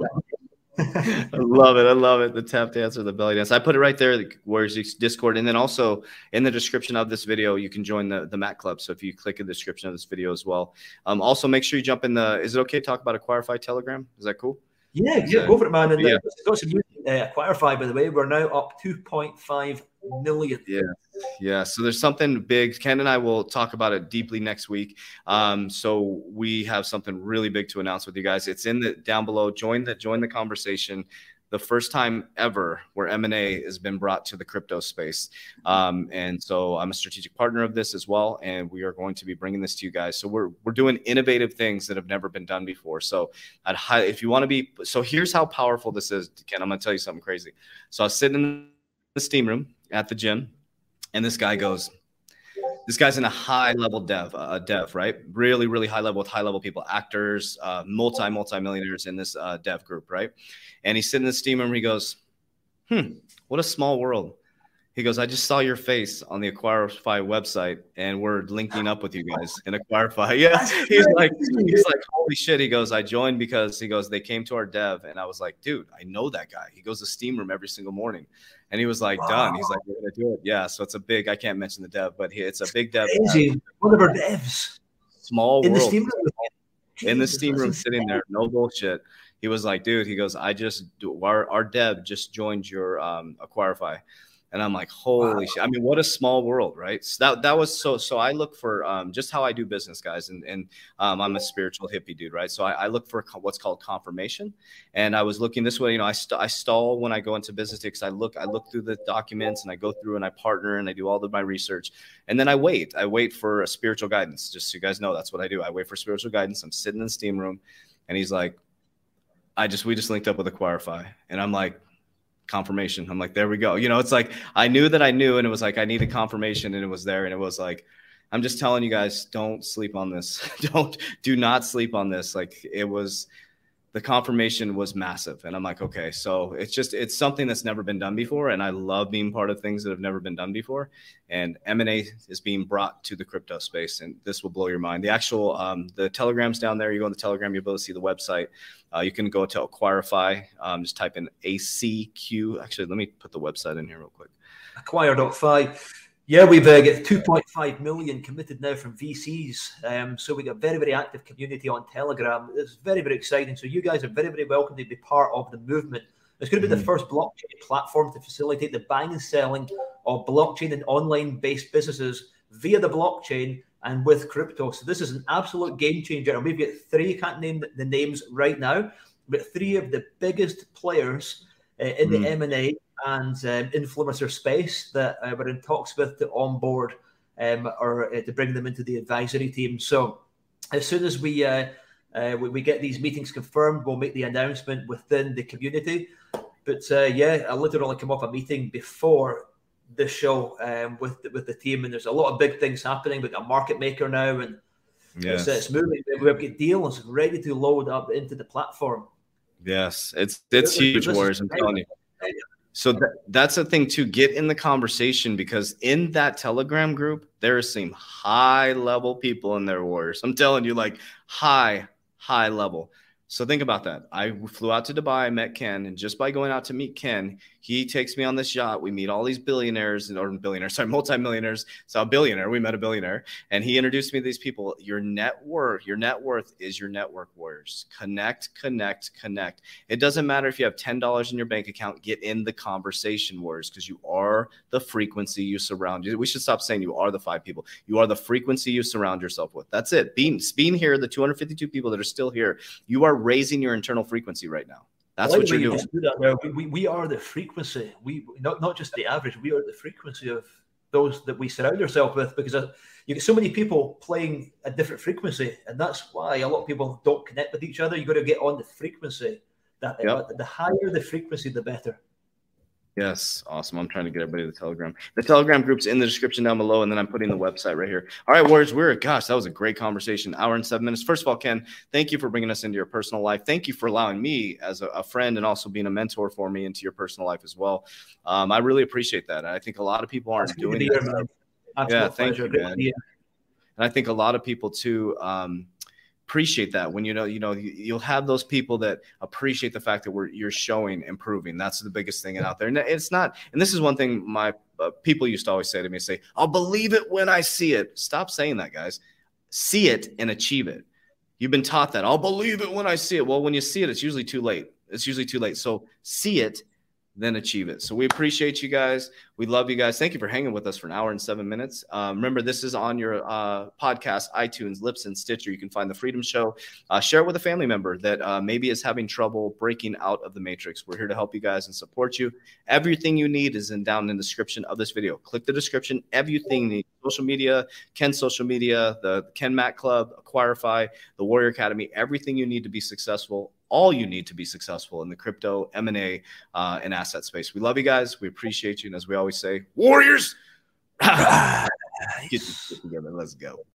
I love it. I love it. The tap dance or the belly dance. I put it right there, the Warriors Discord. And then also in the description of this video, you can join the, the Mac Club. So if you click in the description of this video as well. Um, also, make sure you jump in the. Is it okay to talk about a Acquirify Telegram? Is that cool? Yeah, yeah, go for it, man. And yeah. got some uh, Acquirify, by the way. We're now up 2.5 million. Yeah. Yeah. So there's something big. Ken and I will talk about it deeply next week. Um, so we have something really big to announce with you guys. It's in the down below. Join the join the conversation. The first time ever where M&A has been brought to the crypto space. Um, and so I'm a strategic partner of this as well. And we are going to be bringing this to you guys. So we're, we're doing innovative things that have never been done before. So I'd if you want to be, so here's how powerful this is, Ken, I'm going to tell you something crazy. So I was sitting in the steam room at the gym and this guy goes, this guy's in a high level dev, uh, dev, right? Really, really high level with high level people, actors, uh, multi, multi millionaires in this uh, dev group, right? And he's sitting in the steam room. He goes, "Hmm, what a small world." He goes, I just saw your face on the Acquirify website, and we're linking up with you guys in Acquirify. Yeah, he's like, he's like, holy shit. He goes, I joined because he goes, they came to our dev, and I was like, dude, I know that guy. He goes to Steam Room every single morning, and he was like, wow. done. He's like, we're gonna do it. Yeah, so it's a big. I can't mention the dev, but he, it's a big dev. Crazy. One of our devs. Small in world. The steam room. In the steam room, sitting there, no bullshit. He was like, dude. He goes, I just our our dev just joined your um, Acquirify and I'm like, holy wow. shit! I mean, what a small world, right? So that that was so. So I look for um, just how I do business, guys, and and um, I'm a spiritual hippie dude, right? So I, I look for what's called confirmation, and I was looking this way. You know, I st- I stall when I go into business because I look I look through the documents and I go through and I partner and I do all of my research, and then I wait. I wait for a spiritual guidance. Just so you guys know, that's what I do. I wait for spiritual guidance. I'm sitting in the steam room, and he's like, I just we just linked up with Acquirify, and I'm like confirmation. I'm like, there we go. You know, it's like I knew that I knew, and it was like I needed confirmation, and it was there, and it was like, I'm just telling you guys, don't sleep on this. don't do not sleep on this. Like it was the confirmation was massive. And i'm like okay so it's just it's something that's never been done before. And i love being part of things that have never been done before. And m&a is being brought to the crypto space and this will blow your mind. The actual um, the telegrams down there you go on the telegram you'll be able to see the website. Uh, you can go to acquirify um, just type in acq actually let me put the website in here real quick. Acquire.fi yeah, we've uh, got 2.5 million committed now from VCs. Um, so we've got a very, very active community on Telegram. It's very, very exciting. So you guys are very, very welcome to be part of the movement. It's going to be mm-hmm. the first blockchain platform to facilitate the buying and selling of blockchain and online based businesses via the blockchain and with crypto. So this is an absolute game changer. And we've got three, can't name the names right now, but three of the biggest players uh, in mm-hmm. the M&A and um, influencer space that uh, we're in talks with to onboard um, or uh, to bring them into the advisory team. So as soon as we, uh, uh we, we get these meetings confirmed, we'll make the announcement within the community. But uh, yeah, I literally come off a meeting before the show um, with the, with the team, and there's a lot of big things happening. We've got a market maker now, and yes. it's, it's moving. We've got deals ready to load up into the platform. Yes, it's it's huge, Warriors. I'm telling you. So th- that's the thing to get in the conversation because in that Telegram group, there are some high level people in there, Warriors. I'm telling you, like high, high level. So think about that. I flew out to Dubai, I met Ken, and just by going out to meet Ken, he takes me on this yacht. We meet all these billionaires or billionaires, sorry, multimillionaires. So a billionaire, we met a billionaire, and he introduced me to these people. Your net worth, your net worth is your network warriors. Connect, connect, connect. It doesn't matter if you have ten dollars in your bank account. Get in the conversation, warriors, because you are the frequency you surround. We should stop saying you are the five people. You are the frequency you surround yourself with. That's it. Being being here, the 252 people that are still here, you are raising your internal frequency right now. That's what you're doing. Do that, we, we, we are the frequency. We not not just the average. We are the frequency of those that we surround ourselves with because uh, you get so many people playing a different frequency, and that's why a lot of people don't connect with each other. You got to get on the frequency. That yep. the higher the frequency, the better. Yes, awesome. I'm trying to get everybody to the Telegram. The Telegram group's in the description down below, and then I'm putting the website right here. All right, Warriors, we're gosh, that was a great conversation. Hour and seven minutes. First of all, Ken, thank you for bringing us into your personal life. Thank you for allowing me as a, a friend and also being a mentor for me into your personal life as well. Um, I really appreciate that. I think a lot of people aren't That's doing that. Yeah, thank you, man. And I think a lot of people too. Um, appreciate that when you know you know you'll have those people that appreciate the fact that we're you're showing improving. That's the biggest thing out there. And it's not and this is one thing my uh, people used to always say to me say i'll believe it when i see it. Stop saying that guys. See it and achieve it. You've been taught that. I'll believe it when i see it. Well when you see it it's usually too late. It's usually too late. So see it then achieve it. So we appreciate you guys. We love you guys. Thank you for hanging with us for an hour and seven minutes. Um, remember, this is on your uh, podcast, iTunes, Libsyn, Stitcher. You can find the Freedom Show. Uh, share it with a family member that uh, maybe is having trouble breaking out of the matrix. We're here to help you guys and support you. Everything you need is in down in the description of this video. Click the description. Everything you need. Social media, Ken social media, the Ken Mack Club, Acquirify, the Warrior Academy. Everything you need to be successful all you need to be successful in the crypto m&a uh, and asset space. We love you guys. We appreciate you. And as we always say warriors get, get together. Let's go